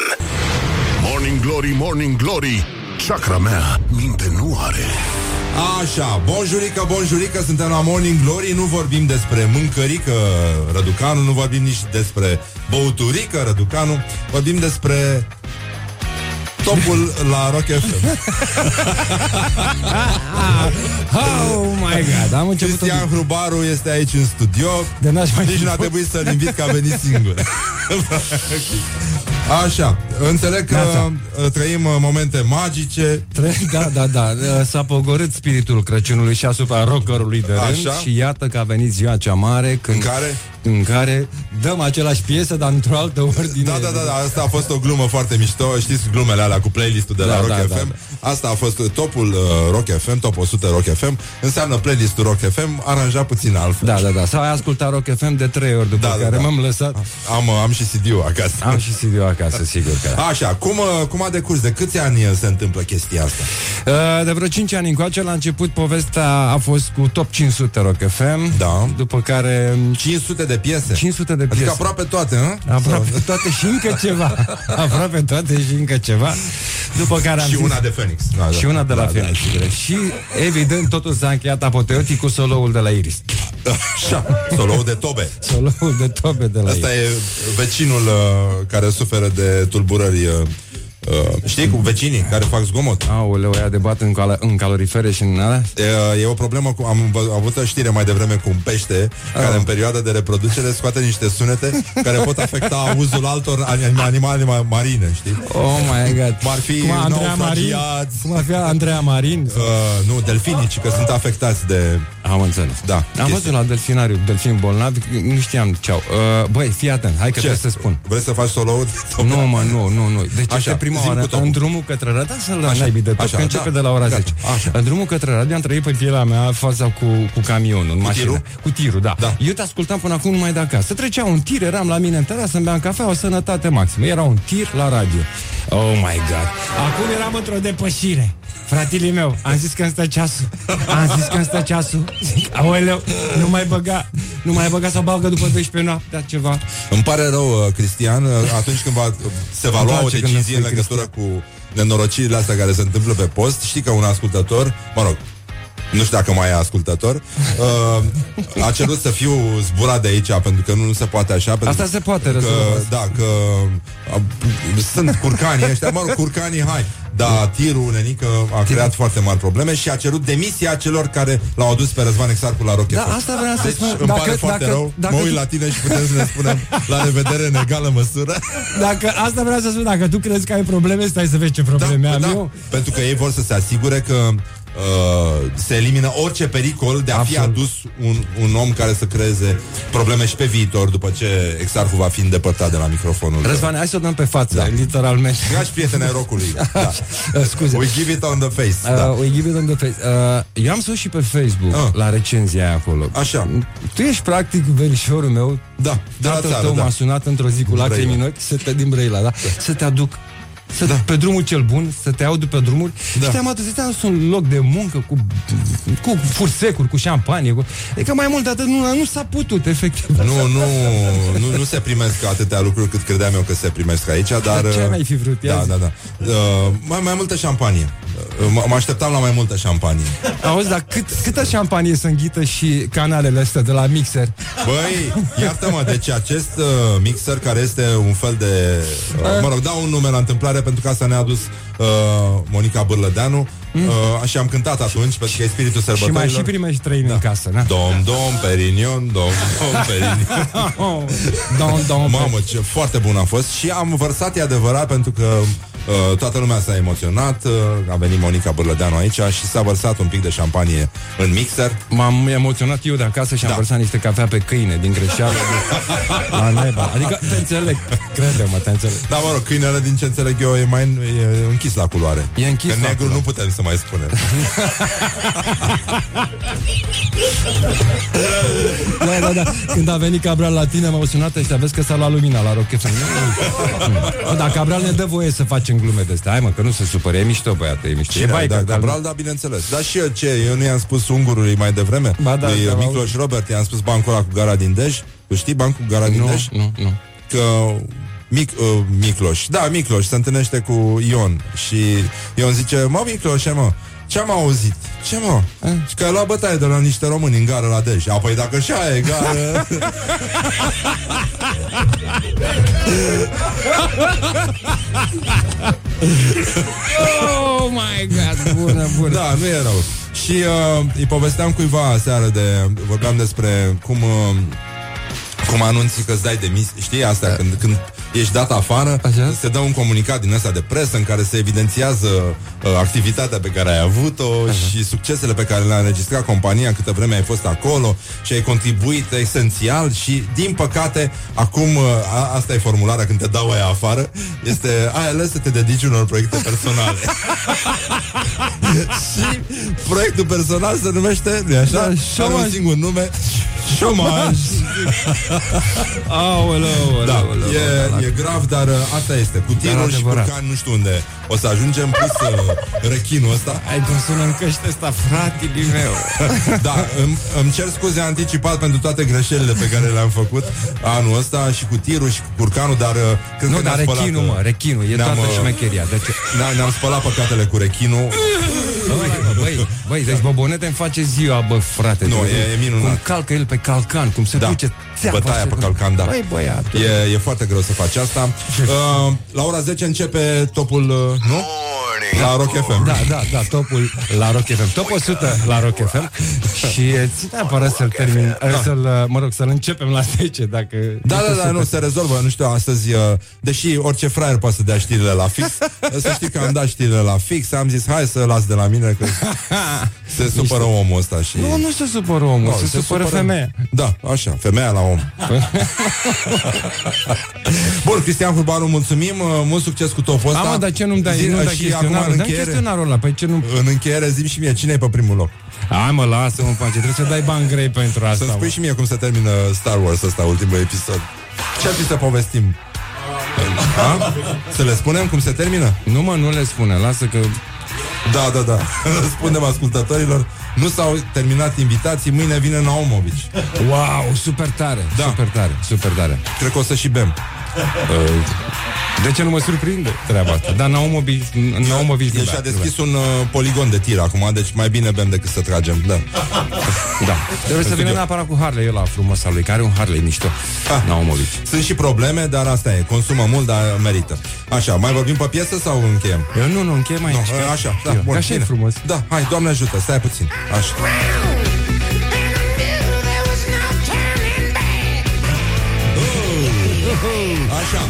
Morning Glory, Morning Glory Chakra mea minte nu are Așa, bonjurică, bonjurică, suntem la Morning Glory, nu vorbim despre mâncărică Răducanu, nu vorbim nici despre băuturică Răducanu, vorbim despre topul la Rock FM. Oh my god, am început Cristian Hrubaru este aici în studio. De n-aș mai Nici fi n-a fost. trebuit să-l invit că a venit singur. Așa, înțeleg că Neața. uh, trăim uh, momente magice. Tre- Da, da, da. S-a pogorât spiritul Crăciunului și asupra rockerului de rând Așa. și iată că a venit ziua cea mare când, În care? în care dăm același piesă, dar într-o altă ordine. Da, da, da, da, asta a fost o glumă foarte mișto Știți glumele alea cu playlistul de la Da, Rock da, FM da, Asta a fost topul uh, Rock FM, top 100 Rock FM Înseamnă playlistul Rock FM aranjat puțin altfel Da, da, da. Sau ai ascultat Rock FM de trei ori după Da, da, care da. m-am lăsat. Am, uh, am și CD-ul acasă Am și CD-ul acasă, sigur că Da. Așa, cum, uh, cum a decurs? De câți ani uh, se întâmplă chestia asta? Uh, De vreo 5 ani încoace, la început povestea a fost cu Top 500 Rock FM. Da. După care... 500 de piese? 500 de piese. Adică aproape toate, hă? Aproape toate și încă ceva. Aproape toate și încă ceva. După care am Și zis... una de Phoenix. Da, și da. una de la Da, da. Phoenix. sigur. Și evident totul s-a încheiat apoteotic cu soloul de la Iris. Așa, soloul de tobe. Soloul de tobe de la Asta Iris. e vecinul uh, care suferă de tulburări uh, Uh, știi, cu vecinii care fac zgomot. Aoleu, ea debat în, cal- în calorifere și în alea? E, e o problemă cu... Am vă- avut o știre mai devreme cu un pește Ah. care în perioada de reproducere scoate niște sunete care pot afecta auzul altor anim- animale ma- marine, știi? Oh my god. Cum ar fi Cum Andreea Marin? naufragiați. Cum ar fi Andreea Marin? Uh, nu, delfinici, că sunt afectați de... Am înțeles. Da. Am chestii. văzut la delfinariu, delfin bolnav, nu știam ce au. Uh, băi, fii atent, hai că Ce? trebuie să spun. Vrei să faci solo Nu, mă, nu, nu, nu. Deci Așa, Așa, prima zi-mi oară, cu topul. în drumul către radio, să-l Așa, naibii de tot, așa, că începe da. de la ora Gata, 10. așa. În drumul către radio am trăit pe pielea mea faza cu, cu camionul, în mașină. tirul? Cu tirul, da. Da. Eu te ascultam până acum numai de acasă. Trecea un tir, eram la mine în terasă, îmi beam cafea, o sănătate maximă. Era un tir la radio. Oh my God. Acum eram într-o depășire. Fratele meu, am zis că îmi stă ceasul Am zis că îmi stă ceasul Zic, Aoleu, nu mai băga Nu mai băga sau bagă după 12 noaptea ceva Îmi pare rău, uh, Cristian, uh, atunci când va, se va Îmi lua o place când decizie în îmi spui legătură cu nenorocirile astea care se întâmplă pe post, știi că un ascultător, mă rog, nu știu dacă mai e ascultător, uh, a cerut să fiu zburat de aici, pentru că nu, nu se poate așa. Pentru Asta se poate că, rezolva. Da, că uh, sunt curcanii ăștia, mă rog, curcanii, hai. Da, tirul nenică a creat foarte mari probleme și a cerut demisia celor care l-au adus pe Răzvan Exarcu la Rock Da, FM. asta vreau să deci, spun. Îmi Dacă- pare foarte dacă- rău. dacă mă uit tu- la tine și putem să ne spunem la revedere în egală măsură. Dacă asta vreau să spun, dacă tu crezi că ai probleme, stai să vezi ce probleme am da, eu. pentru că ei vor să se asigure că uh, se elimină orice pericol de a fi Absolut. adus un, un om care să creeze probleme și pe viitor după ce Exarhu va fi îndepărtat de la microfonul. Răzvan, hai să o dăm pe față, Da. literalmente. Dragi prieteni ai rocului. Da. Uh, Scuze. We give it on the face. Uh, da. We give it on the face. Uh, eu am sus și pe Facebook Ah. la recenzia aia acolo. Așa. Tu ești practic verișorul meu. Da, de la Tatăl țară, tău da. m-a sunat într-o zi cu Din lacrimi în Brăila. ochi să te, din Brăila, da? Să te aduc să, da. pe drumul cel bun, să te aud pe drumuri Da. și te-am adus, te-am adus un loc de muncă cu, cu fursecuri, cu șampanie cu... Adică mai mult de atât nu, nu s-a putut, efectiv Nu, nu, nu, nu se primesc atâtea lucruri cât credeam eu că se primesc aici, dar... Dar ce uh, mai fi vrut? Ia Da, zi. da, da. Uh, mai, mai multă șampanie. Uh, mă- mă așteptam la mai multă șampanie. Auzi, dar cât, câtă șampanie să înghită și canalele astea de la mixer? Băi, iartă-mă, deci acest uh, mixer care este un fel de... Uh, mă rog, dau un nume la întâmplare pentru că asta ne-a adus uh, Monica Bârlădeanu uh, și am cântat atunci pentru că e spiritul Mm. Și mai sărbătorilor. și primești trăini în casă, da? Dom, dom, perinion, dom, dom, perinion. Don, don, Mamă, ce foarte bun a fost și am vărsat, e adevărat, pentru că uh, toată lumea s-a emoționat, uh, a venit Monica Bârlădeanu aici și s-a vărsat un pic de șampanie în mixer. M-am emoționat eu de acasă și am Da. vărsat niște cafea pe câine din greșeală. la neba. Adică te înțeleg. Crede-mă, te înțeleg. Da, mă rog, câinele, din ce înțeleg eu, e mai e închis la culoare. E închis Că la negru culoare. nu putem să mai spunem. Da, da, da. Când a venit Cabral la tine, m-au sunat ăștia, vezi că s-a luat lumina la Rock FM. Nu, Dar Cabral ne dă voie să facem glume de astea. Hai mă, că nu se supără. E mișto, băiată, e mișto. E Cine? bai, da, dar Cabral, da, bineînțeles. Dar și eu ce? Eu nu i-am spus ungurului mai devreme? Ba da, lui da, Micloș Robert, i-am spus bancul ăla cu gara din Dej. Tu știi bancul cu gara din Nu, Dej? nu, nu. Că Mic, uh, Micloș, da, Micloș se întâlnește cu Ion și Ion zice, mă, Micloșe, mă, ce am auzit? Ce mă? Și că a luat bătaie de la niște români în gară la Dej. Apoi dacă așa e gară... Oh my God, bună, bună. Da, nu e rău. Și uh, îi povesteam cuiva seară de... Vorbeam despre cum... Uh, cum anunți că îți dai demisia, știi asta, când, când ești dat afară, Așa. se dă un comunicat din ăsta de presă în care se evidențiază uh, activitatea pe care ai avut-o și succesele pe care le-a înregistrat compania câtă vreme ai fost acolo și ai contribuit esențial și, din păcate, acum, uh, a, asta e formularea când te dau aia afară, este ai ales să te dedici unor proiecte personale. și proiectul personal se numește, nu așa? Da, Are un șomaj. singur nume, Șomaj! Aoleu, Da, aoleu, e, aoleu. E grav, dar uh, asta este. Cu tirul și adevărat. curcan, nu știu unde o să ajungem, plus uh, rechinul ăsta. Ai cum sună în căște ăsta, fratele meu. da, îmi, îmi cer scuze anticipat pentru toate greșelile pe care le-am făcut anul ăsta și cu tirul și cu curcanul, dar uh, cred Nu, că dar ne-am spălat, rechinul, uh, mă, rechinul, e ne-am, toată uh, șmecheria. Deci, ne-am, ne-am spălat păcatele cu rechinul. Băi, băi, băi, deci Bobonete îmi face ziua, bă, frate. Nu, Deci, e- e minunat. Cum calcă el pe calcan, cum se Da. duce țeapă Bătaia așa, pe cum- calcan, da. Băi, băiat. E, e foarte greu să faci asta. Uh, la ora 10 începe topul, uh, nu? La Rock FM. Da, da, da, topul la Rock FM. Top 100 la Rock FM. Și e, țin neapărat să-l termin, da. să-l, uh, mă rog, să-l începem la 10, dacă... Da, este da, da, super. nu, se rezolvă, nu știu, astăzi, uh, deși orice fraier poate să dea știrile la fix, să știi că am dat știrile la fix, am zis, hai să las de la mine, că se supără omul ăsta și... Nu, nu se supără omul, Nu, se, supără femeia. Da, așa, femeia la om. Bun, Cristian Hurbaru, mulțumim, uh, mult succes cu topul ăsta. Da, mă, dar ce nu-mi dai, Zi- nu dai și acum chestionarul? în Dai încheiere, chestionarul ăla, păi ce nu... în încheiere zi și mie, cine e pe primul loc? Hai mă, lasă-mă în pace, trebuie să dai bani grei pentru asta, Să-mi spui mă. și mie cum se termină Star Wars ăsta, ultimul episod. Ce ar fi să povestim? A? Să le spunem cum se termină? Nu mă, nu le spune, lasă că... Da, da, da. Spunem ascultătorilor, nu s-au terminat invitații, mâine vine Naumovic. Wow, super tare, Da. super tare, super tare. Cred că o să și bem. Uh, De ce nu mă surprinde treaba asta? Dar Naumovic, Naumovic nu El bea, și-a nu deschis un uh, poligon de tir acum, deci mai bine bem decât să tragem. Da. bea. Da. Trebuie să vină neapărat cu Harley ăla frumos al lui, care are un Harley mișto. Ah. Naumovic. Sunt și probleme, dar asta e. Consumă mult, dar merită. Așa, mai vorbim pe piesă sau încheiem? Eu nu, nu, încheiem aici. Nu, că- așa, da, Eu, bun, că așa e bine. frumos. Da, hai, Doamne ajută, stai puțin. Așa. Așa.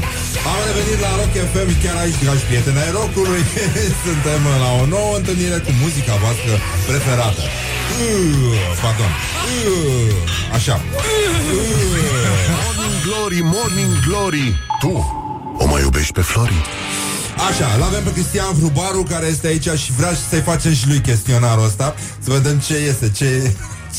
Am revenit la Rock FM chiar aici, dragi prieteni ai rockului. Suntem la o nouă întâlnire cu muzica voastră preferată. Uh, Pardon. Uh, Așa. Morning Glory, Morning Glory Tu o mai iubești pe Flori? Așa, l-avem pe Cristian Hrubaru care este aici și vrea să-i facem și lui chestionarul ăsta Să vedem ce este, ce,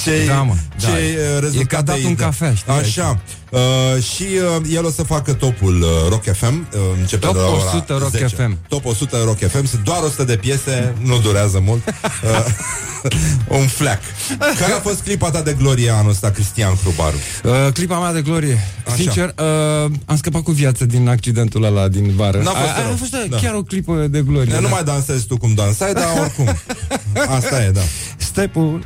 ce, Da, mă, ce da. uh, rezultate E ca dat un dă. cafea, știi? Așa, uh, și uh, el o să facă topul uh, Rock FM uh, începe Top de la ora 100 Rock 10. FM. Top 100 Rock FM, sunt doar 100 de piese, nu durează mult uh, Un fleac Care a fost clipa ta de glorie anul ăsta, Cristian Hrubaru? Uh, clipa mea de glorie Așa. Sincer, uh, am scăpat cu viață din accidentul ăla din vară N-a fost a, rău. a fost Da. chiar o clipă de glorie Nu da. mai dansezi tu cum dansai, dar oricum Asta e, da Stepul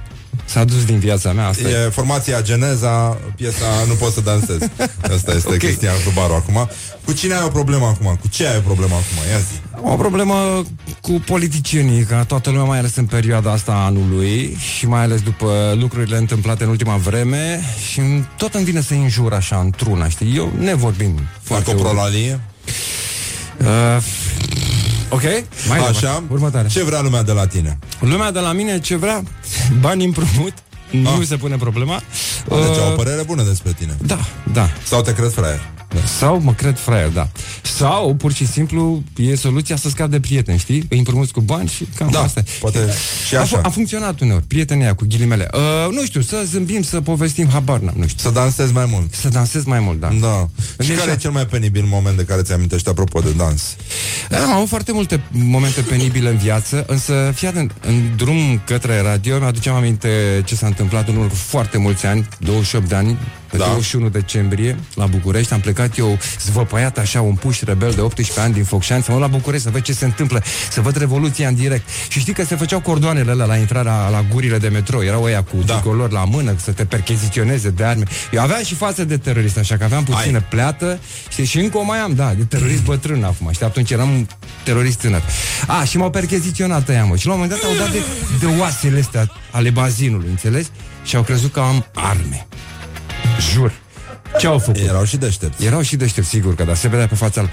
s-a dus din viața mea asta e. E formația Geneza, piesa Nu pot să dansez. Asta este Ok. okay. Cristian Rubaru acum. Cu cine ai o problemă acum? Cu ce ai o problemă acum? Ia zi. Am o problemă cu politicienii, ca toată lumea, mai ales în perioada asta a anului și mai ales după lucrurile întâmplate în ultima vreme și tot îmi vine să înjur așa într-una, știi? Eu ne vorbim Fac o prolalie? Uh, ok, mai Așa. departe. Următoare. Ce vrea lumea de la tine? Lumea de la mine ce vrea? Bani împrumut. Nu Ah. se pune problema. Deci au o Uh, părere bună despre tine. da, da. Sau te cred fraier? Sau mă cred fraier, da. Sau, pur și simplu, e soluția să scap de prieteni, știi? Îi împrumuți cu bani și cam Da, asta e. poate și a, așa. fu- a funcționat uneori, prietenia aia cu ghilimele. Uh, nu știu, să zâmbim, să povestim, habar n-am, nu știu. Să dansezi mai mult. Să dansez mai mult, da. Da. Și Deci- care e cel mai penibil moment de care ți amintești apropo de dans? Da, am avut foarte multe momente penibile în viață, însă, fii atent, în drum către radio, mi-aduceam aminte ce s-a întâmplat în urmă cu foarte mulți ani, 28 de ani, pe Da. 21 decembrie, la București, am plecat eu zvăpăiat așa, un puș rebel de 18 ani din Focșani, să mă duc la București, să văd ce se întâmplă, să văd revoluția în direct. Și știi că se făceau cordoanele alea la intrarea la gurile de metro, erau ăia cu Da. tricolor la mână, să te percheziționeze de arme. Eu aveam și față de terorist, așa că aveam puțină Ai. pleată, știi, și încă o mai am, da, de terorist bătrân acum, știi, atunci eram un terorist tânăr. A, și m-au percheziționat ăia, mă, și la un moment dat au dat de, de oasele astea ale bazinului, înțelegi? Și au crezut că am arme. Jur. Ce au făcut? Erau și deștepți. Erau și deștept, sigur că da, se vedea pe fața lor.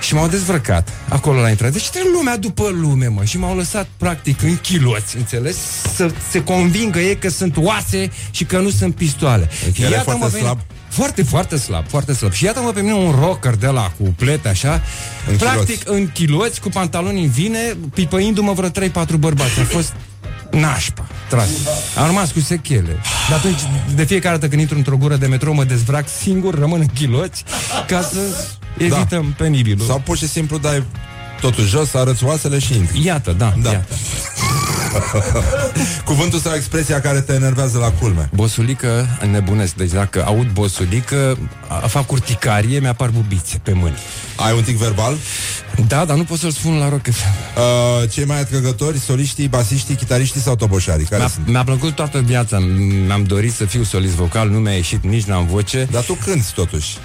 Și m-au dezbrăcat acolo la intrare. Deci trebuie lumea după lume, mă. Și m-au lăsat, practic, în chiloți, înțeles? Să se convingă ei că sunt oase și că nu sunt pistoale. Deci erai Iată-mă foarte pe mine- slab. Foarte, foarte slab, foarte slab. Și iată-mă pe mine un rocker de la cu plete așa, În practic în chiloți, cu pantaloni în vine, pipăindu-mă vreo 3-4 bărbați. A fost Nașpa, tras. Am rămas cu sechele. Dar atunci, de fiecare dată când intru într-o gură de metrou, mă dezbrac singur, rămân în chiloți, ca să evităm da. penibilul. Sau pur și simplu dai totul jos, arăți oasele și intri. Iată, da, Da. iată. Cuvântul sau expresia care te enervează la culme. Bosulică, nebunesc. Deci dacă aud bosulică, a- fac urticarie, mi-apar bubițe pe mâini. Ai un tic verbal? Da, dar nu pot să-l spun la rock. Uh, cei mai atrăgători, soliștii, basiștii, chitariștii sau toboșarii? Care Mi-a, sunt? mi-a plăcut toată viața. Mi-am dorit să fiu solist vocal, nu mi-a ieșit, nici n-am voce. Dar tu cânti totuși.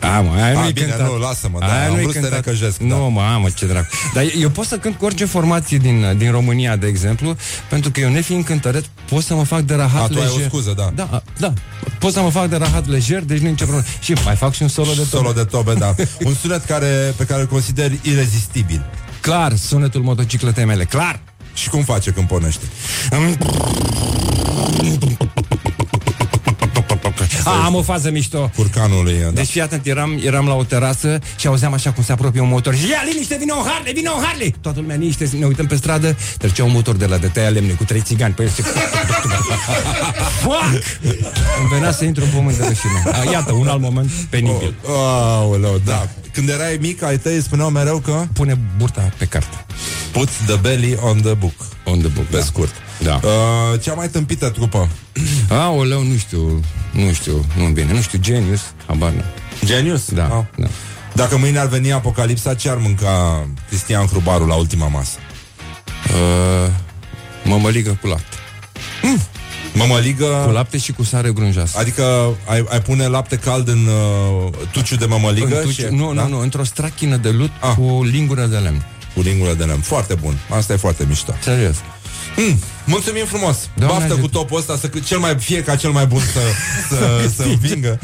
A, mă, aia A, nu-i bine, cântat. nu, lasă-mă, da, Aia am nu-i vrut să te cântat. necăjesc, da. Nu, mă, mă, ce dracu. Dar eu pot să cânt cu orice formație din, din România, de exemplu, pentru că eu nefiind cântăret, pot să mă fac de rahat A, tu ai lejer. o scuză, da. Da, da. Pot să mă fac de rahat lejer, deci nu e nicio problemă. Și mai fac și un solo de tobe. Solo de tobe, da. Un sunet care, pe care îl consideri irezistibil. Clar, sunetul motocicletei mele, clar. Și cum face când pornește? A, am o fază mișto. Curcanului, da. Deci fii atent, eram, eram la o terasă și auzeam așa cum se apropie un motor și ia liniște, vine un Harley, vine un Harley! Toată lumea liniște, ne uităm pe stradă, trecea un motor de la de tăia lemne cu trei țigani pe el și... Fuck! Îmi venea să intru în pământ de rușine. A, Iată, un alt moment penibil. Oh, aoleu, da. Când erai mic, ai tăi spuneau mereu că Pune burta pe carte. Put the belly on the book. On the book, Pe da. scurt. Da. Uh, cea mai tâmpită trupă. Aoleu, nu știu, nu știu, nu bine, nu știu, Genius, habar n Genius? Da, Ah. da. Dacă mâine ar veni apocalipsa, ce ar mânca Cristian Hrubaru la ultima masă? Uh, mămăligă cu lapte. Mămăligă... Cu lapte și cu sare grunjoasă. Adică ai, ai pune lapte cald în uh, tuciu de mămăligă? În tuci- și, nu, da? nu, nu, într-o strachină de lut Ah. cu lingură de lemn. Cu lingură de lemn. Foarte bun. Asta e foarte mișto. Serios. Mm, mulțumim frumos. Doamne Baftă ajută. cu topul ăsta să cel mai fie ca cel mai bun să, să, să învingă.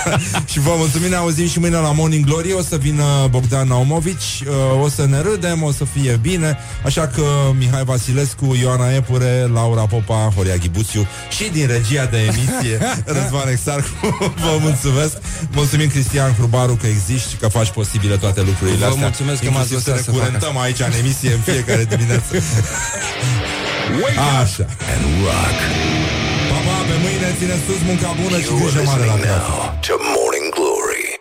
și vă mulțumim, ne auzim și mâine la Morning Glory. O să vină Bogdan Naumovici, uh, o să ne râdem, o să fie bine. Așa că Mihai Vasilescu, Ioana Epure, Laura Popa, Horia Ghibuțiu și din regia de emisie Răzvan Exarcu. vă mulțumesc. Mulțumim Cristian Hrubaru că existi și că faci posibile toate lucrurile Vă astea. mulțumesc că m-ați Inclusiv să lăsat ne să fac curentăm aici în emisie în fiecare dimineață. Așa. And rock. Pa, pa, pe mâine ține sus munca bună și grijă mare la trafic. to more